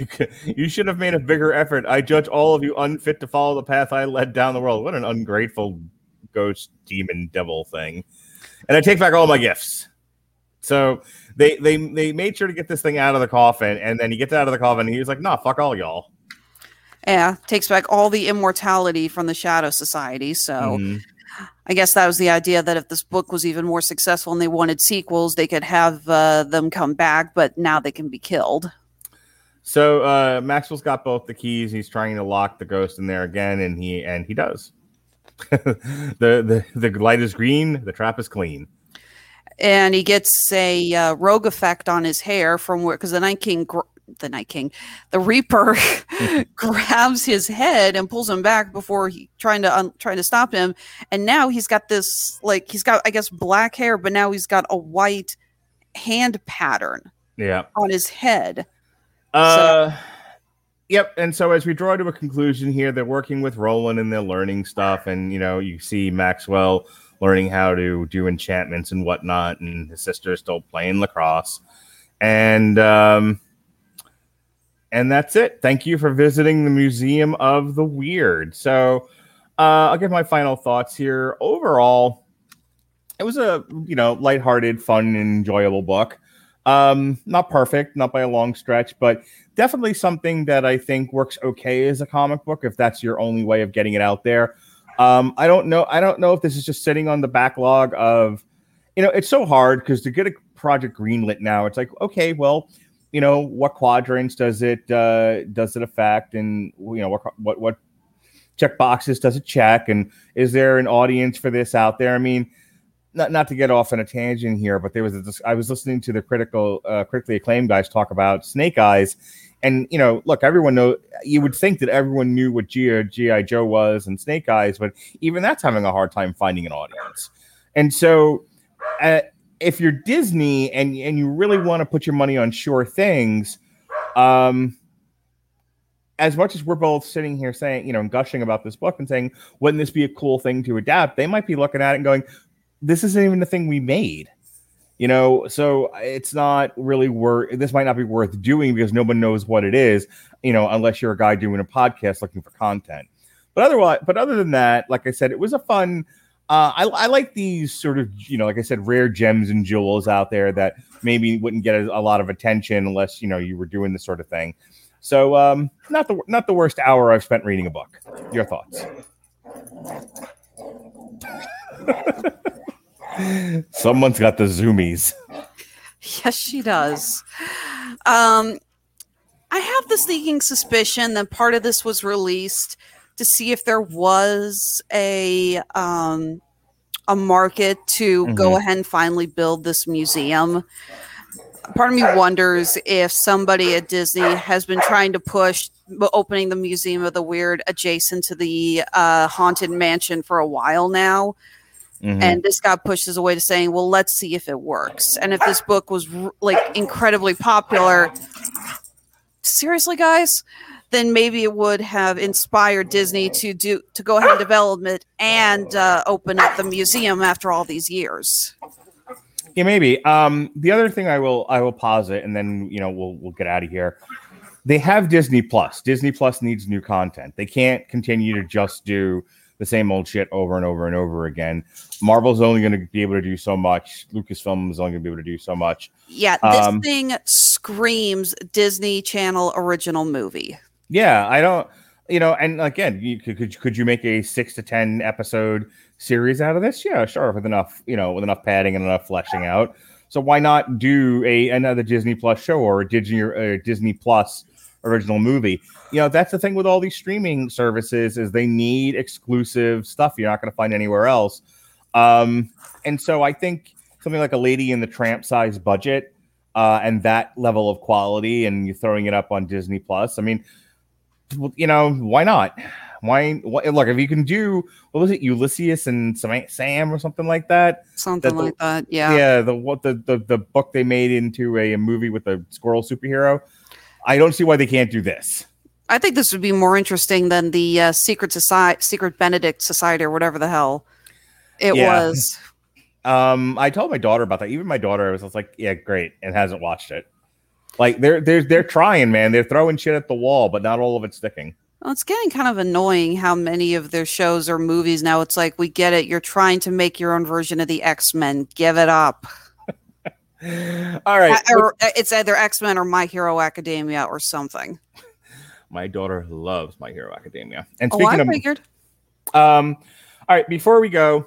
you should have made a bigger effort. I judge all of you unfit to follow the path I led down the world. What an ungrateful ghost, demon, devil thing. And I take back all my gifts. So they they they made sure to get this thing out of the coffin, and then he gets out of the coffin. And he was like, "Nah, fuck all y'all." Yeah, takes back all the immortality from the Shadow Society. So Mhm. I guess that was the idea that if this book was even more successful and they wanted sequels, they could have uh, them come back. But now they can be killed. So uh, Maxwell's got both the keys. He's trying to lock the ghost in there again, and he and he does. (laughs) the, the the light is green. The trap is clean. And he gets a uh, rogue effect on his hair from where because the Night King, gr- the Night King, the Reaper (laughs) (laughs) grabs his head and pulls him back before he trying to un- trying to stop him, and now he's got this like he's got I guess black hair, but now he's got a white hand pattern Yeah. on his head. Uh, yep. And so as we draw to a conclusion here, they're working with Roland and they're learning stuff, and you know, you see Maxwell learning how to do enchantments and whatnot, and his sister is still playing lacrosse, and um, and that's it. Thank you for visiting the Museum of the Weird. So, uh, I'll give my final thoughts here. Overall, it was a you know lighthearted, fun, and enjoyable book. Um, not perfect, not by a long stretch, but definitely something that I think works okay as a comic book if that's your only way of getting it out there. Um, I don't know. I don't know if this is just sitting on the backlog of, you know, it's so hard because to get a project greenlit now, it's like, okay, well, you know, what quadrants does it uh, does it affect, and you know, what what what check boxes does it check, and is there an audience for this out there? I mean, not not to get off on a tangent here, but there was a, I was listening to the critical uh, critically acclaimed guys talk about Snake Eyes, and you know, look, everyone know you would think that everyone knew what GI GI Joe was and Snake Eyes, but even that's having a hard time finding an audience, and so. Uh, if you're Disney and and you really want to put your money on sure things, um, as much as we're both sitting here saying, you know, and gushing about this book and saying, wouldn't this be a cool thing to adapt? They might be looking at it and going, this isn't even the thing we made. You know, so it's not really worth this might not be worth doing because no one knows what it is, you know, unless you're a guy doing a podcast looking for content. But otherwise, but other than that, like I said, it was a fun uh, I, I like these sort of, you know, like I said, rare gems and jewels out there that maybe wouldn't get a, a lot of attention unless you know you were doing this sort of thing. So, um, not the not the worst hour I've spent reading a book. Your thoughts? (laughs) Someone's got the zoomies. Yes, she does. Um, I have the sneaking suspicion that part of this was released to see if there was a um, a market to go Mhm. ahead and finally build this museum. Part of me wonders if somebody at Disney has been trying to push opening the Museum of the Weird adjacent to the uh, Haunted Mansion for a while now Mhm. and this got pushed as a way to saying, well, let's see if it works. And if this book was like incredibly popular, seriously, guys, then maybe it would have inspired Disney to do to go ahead and develop it and uh, open up the museum after all these years. Yeah, maybe. Um, the other thing I will I will pause it, and then you know we'll we'll get out of here. They have Disney Plus. Disney Plus needs new content. They can't continue to just do the same old shit over and over and over again. Marvel's only going to be able to do so much. Lucasfilm is only going to be able to do so much. Yeah, this Um, thing screams Disney Channel original movie. Yeah, I don't. You know, and again, you could could, could you make a six to ten episode series out of this? Yeah, sure, with enough you know with enough padding and enough fleshing out. So why not do a another Disney Plus show or a Disney or a Disney Plus original movie? You know, that's the thing with all these streaming services is they need exclusive stuff you're not going to find anywhere else. Um, and so I think something like a Lady in the Tramp size budget uh, and that level of quality, and you're throwing it up on Disney Plus. I mean, you know, why not? Why, why? Look, if you can do what was it, Ulysses and Sam, or something like that? Something the- like that. Yeah. Yeah, the what the, the the book they made into a, a movie with a squirrel superhero. I don't see why they can't do this. I think this would be more interesting than the uh, Secret Society, Secret Benedict Society, or whatever the hell it Yeah. was. (laughs) Um, I told my daughter about that. Even my daughter was, was like, "Yeah, great," and hasn't watched it. Like they're they're they're trying, man. They're throwing shit at the wall, but not all of it's sticking. Well, it's getting kind of annoying how many of their shows or movies now. It's like we get it. You're trying to make your own version of the X Men. Give it up. All right, Uh, or, uh, it's either X Men or My Hero Academia or something. my daughter loves My Hero Academia. And Oh, speaking I of figured. Um, all right, before we go,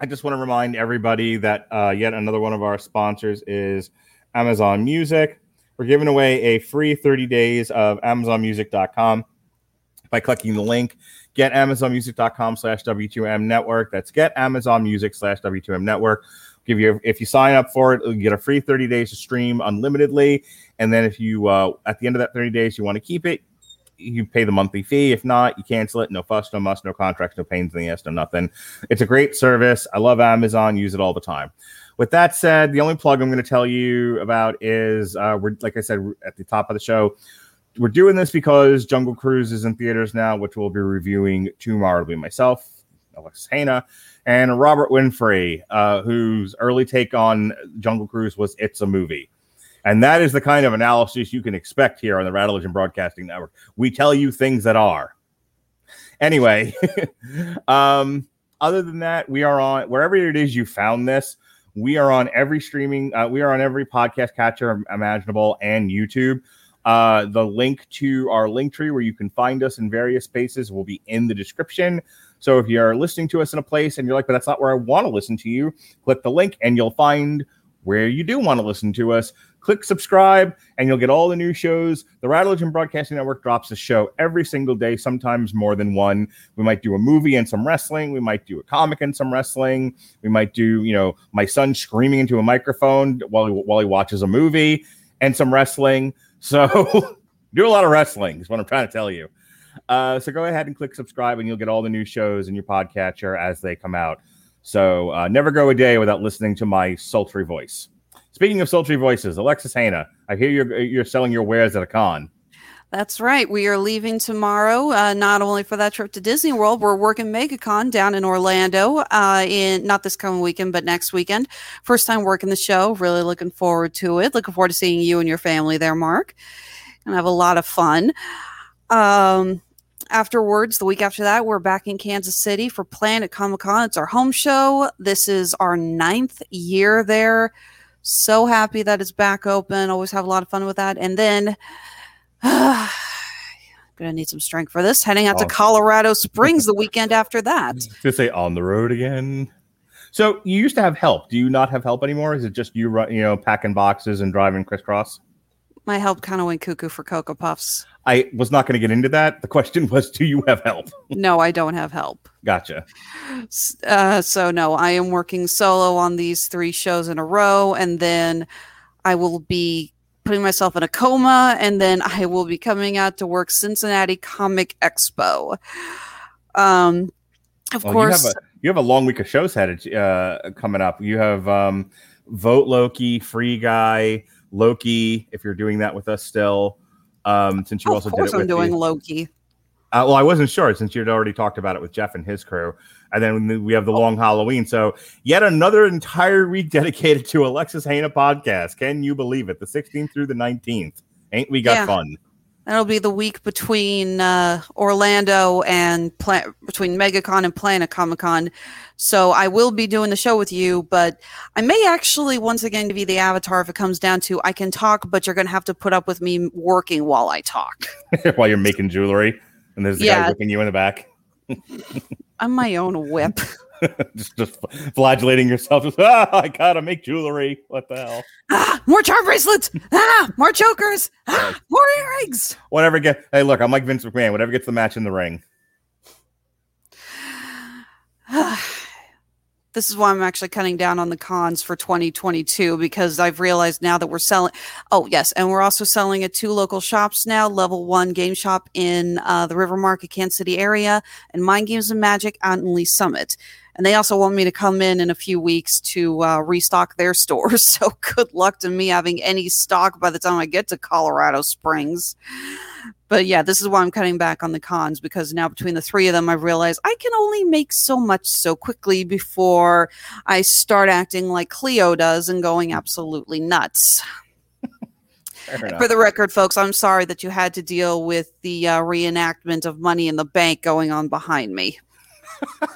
I just want to remind everybody that uh, yet another one of our sponsors is Amazon Music. We're giving away a free 30 days of AmazonMusic.com by clicking the link. Get AmazonMusic.com slash W2M network. That's get Amazon Music slash W2M network. Give you if you sign up for it, you get a free 30 days to stream unlimitedly. And then if you uh, at the end of that 30 days you want to keep it, you pay the monthly fee. If not, you cancel it. No fuss, no muss, no contracts, no pains in the ass, no nothing. It's a great service. I love Amazon. Use it all the time. with that said, the only plug I'm going to tell you about is uh, we're like I said at the top of the show. We're doing this because Jungle Cruise is in theaters now, which we'll be reviewing tomorrow. It'll be myself, Alexis Hejna, and Robert Winfrey, uh, whose early take on Jungle Cruise was "It's a movie." And that is the kind of analysis you can expect here on the Rattlevision Broadcasting Network. We tell you things that are. Anyway, (laughs) um, other than that, we are on wherever it is you found this. We are on every streaming, uh, we are on every podcast catcher imaginable and YouTube. Uh, the link to our link tree where you can find us in various spaces will be in the description. So if you're listening to us in a place and you're like, but that's not where I want to listen to you, click the link and you'll find where you do want to listen to us. Click subscribe, and you'll get all the new shows. The Rattlevision Broadcasting Network drops a show every single day, sometimes more than one. We might do a movie and some wrestling. We might do a comic and some wrestling. We might do, you know, my son screaming into a microphone while he, while he watches a movie and some wrestling. So (laughs) do a lot of wrestling is what I'm trying to tell you. Uh, so go ahead and click subscribe, and you'll get all the new shows in your podcatcher as they come out. So uh, never go a day without listening to my sultry voice. Speaking of sultry voices, Alexis Hejna, I hear you're you're selling your wares at a con. That's right. We are leaving tomorrow, uh, not only for that trip to Disney World, we're working MegaCon down in Orlando uh, in not this coming weekend, but next weekend. First time working the show. Really looking forward to it. Looking forward to seeing you and your family there, Mark. And have a lot of fun. Um, afterwards, the week after that, we're back in Kansas City for Planet Comic Con. It's our home show. This is our ninth year there. So happy that it's back open. Always have a lot of fun with that. And then I'm (sighs) gonna need some strength for this. Heading out to Oh. Colorado Springs the (laughs) weekend after that. To say on the road again. So you used to have help. Do you not have help anymore? Is it just you, run, you know, packing boxes and driving crisscross? My help kind of went cuckoo for Cocoa Puffs. I was not going to get into that. The question was, do you have help? (laughs) No, I don't have help. Gotcha. Uh, so no, I am working solo on these three shows in a row, and then I will be putting myself in a coma, and then I will be coming out to work Cincinnati Comic Expo. Um, of Well, course, you have a you have a long week of shows headed uh, coming up. You have um, Vote Loki, Free Guy, Loki. If you're doing that with us still, um, since you also did it. Of course I'm doing the- Loki. Uh, well, I wasn't sure since you'd already talked about it with Jeff and his crew. And then we have the long Halloween. So, yet another entire week (laughs) dedicated to Alexis Hejna podcast. Can you believe it? The 16th through the 19th. Ain't we got Yeah. fun? That'll be the week between uh, Orlando and between MegaCon and Planet Comic Con. So I will be doing the show with you, but I may actually once again be the avatar if it comes down to I can talk, but you're going to have to put up with me working while I talk. (laughs) While you're making jewelry. And there's the guy whipping you in the back. (laughs) I'm my own whip. (laughs) just, just flagellating yourself. Just, (laughs) ah, I gotta make jewelry. What the hell? ah, more charm bracelets. Ah, more chokers. Ah, more earrings. Whatever get. Hey, look, I'm like Vince McMahon. Whatever gets the match in the ring. (sighs) this is why I'm actually cutting down on the cons for 2022 because I've realized now that we're selling. Oh, yes. And we're also selling at two local shops now level one game shop in uh, the River Market, Kansas City area, and Mind Games and Magic in Lee Summit. And they also want me to come in in a few weeks to uh, restock their (laughs) stores. So good luck to me having any stock by the time I get to Colorado Springs. But yeah, this is why I'm cutting back on the cons because now between the three of them, I've realized I can only make so much so quickly before I start acting like Cleo does and going absolutely nuts. For the record, folks, I'm sorry that you had to deal with the uh, reenactment of Money in the Bank going on behind me. (laughs)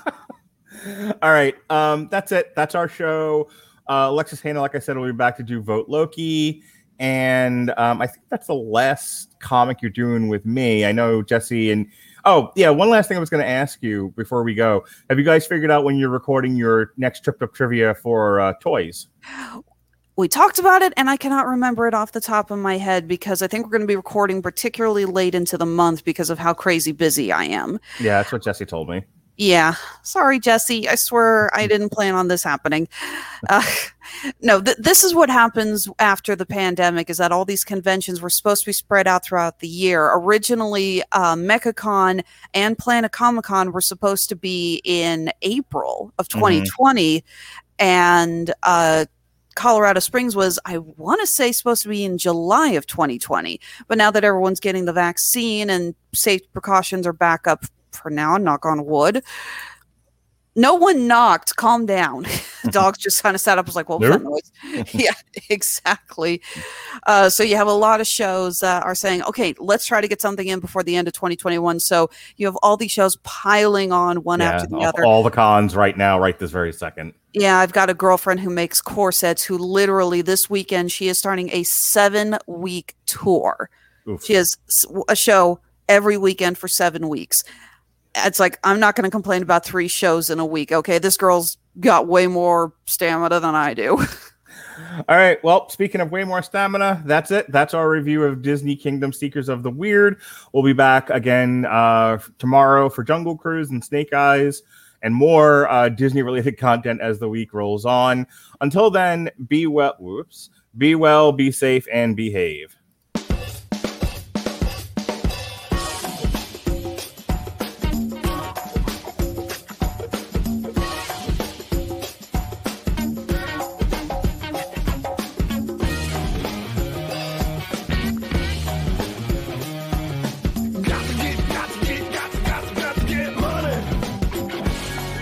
All right. Um, that's it. That's our show. Uh, Alexis Hejna, like I said, will be back to do Vote Loki. And um, I think that's the last comic you're doing with me. I know Jesse and oh yeah, one last thing I was going to ask you before we go. Have you guys figured out when you're recording your next trip up trivia for uh, toys? We talked about it, and I cannot remember it off the top of my head because I think we're going to be recording particularly late into the month because of how crazy busy I am. Yeah, that's what Jesse told me. Yeah, sorry, Jesse. I swear I didn't plan on this happening. Uh, no, th- this is what happens after the pandemic: is that all these conventions were supposed to be spread out throughout the year. Originally, uh, MegaCon and Planet Comic Con were supposed to be in April of 2020. and uh, Colorado Springs was, I want to say, supposed to be in July of 2020. But now that everyone's getting the vaccine and safe precautions are back up for now, knock on wood. No one knocked. Calm down. (laughs) (laughs) Dogs just kind of sat up. Was like, "What was that noise?" (laughs) yeah, exactly. Uh, so you have a lot of shows that are saying, "Okay, let's try to get something in before the end of 2021." So you have all these shows piling on one Yeah, after the other. all the cons right now, right this very second. Yeah, I've got a girlfriend who makes corsets who literally this weekend she is starting a seven week tour. Oof. She has a show every weekend for seven weeks. It's like, I'm not going to complain about three shows in a week. Okay. This girl's got way more stamina than I do. (laughs) All right. Well, speaking of way more stamina, that's it. That's our review of Disney Kingdom Seekers of the Weird. We'll be back again uh, tomorrow for Jungle Cruise and Snake Eyes and more uh, Disney related (laughs) content as the week rolls on. Until then, be well. Whoops. Be well, be safe, and behave.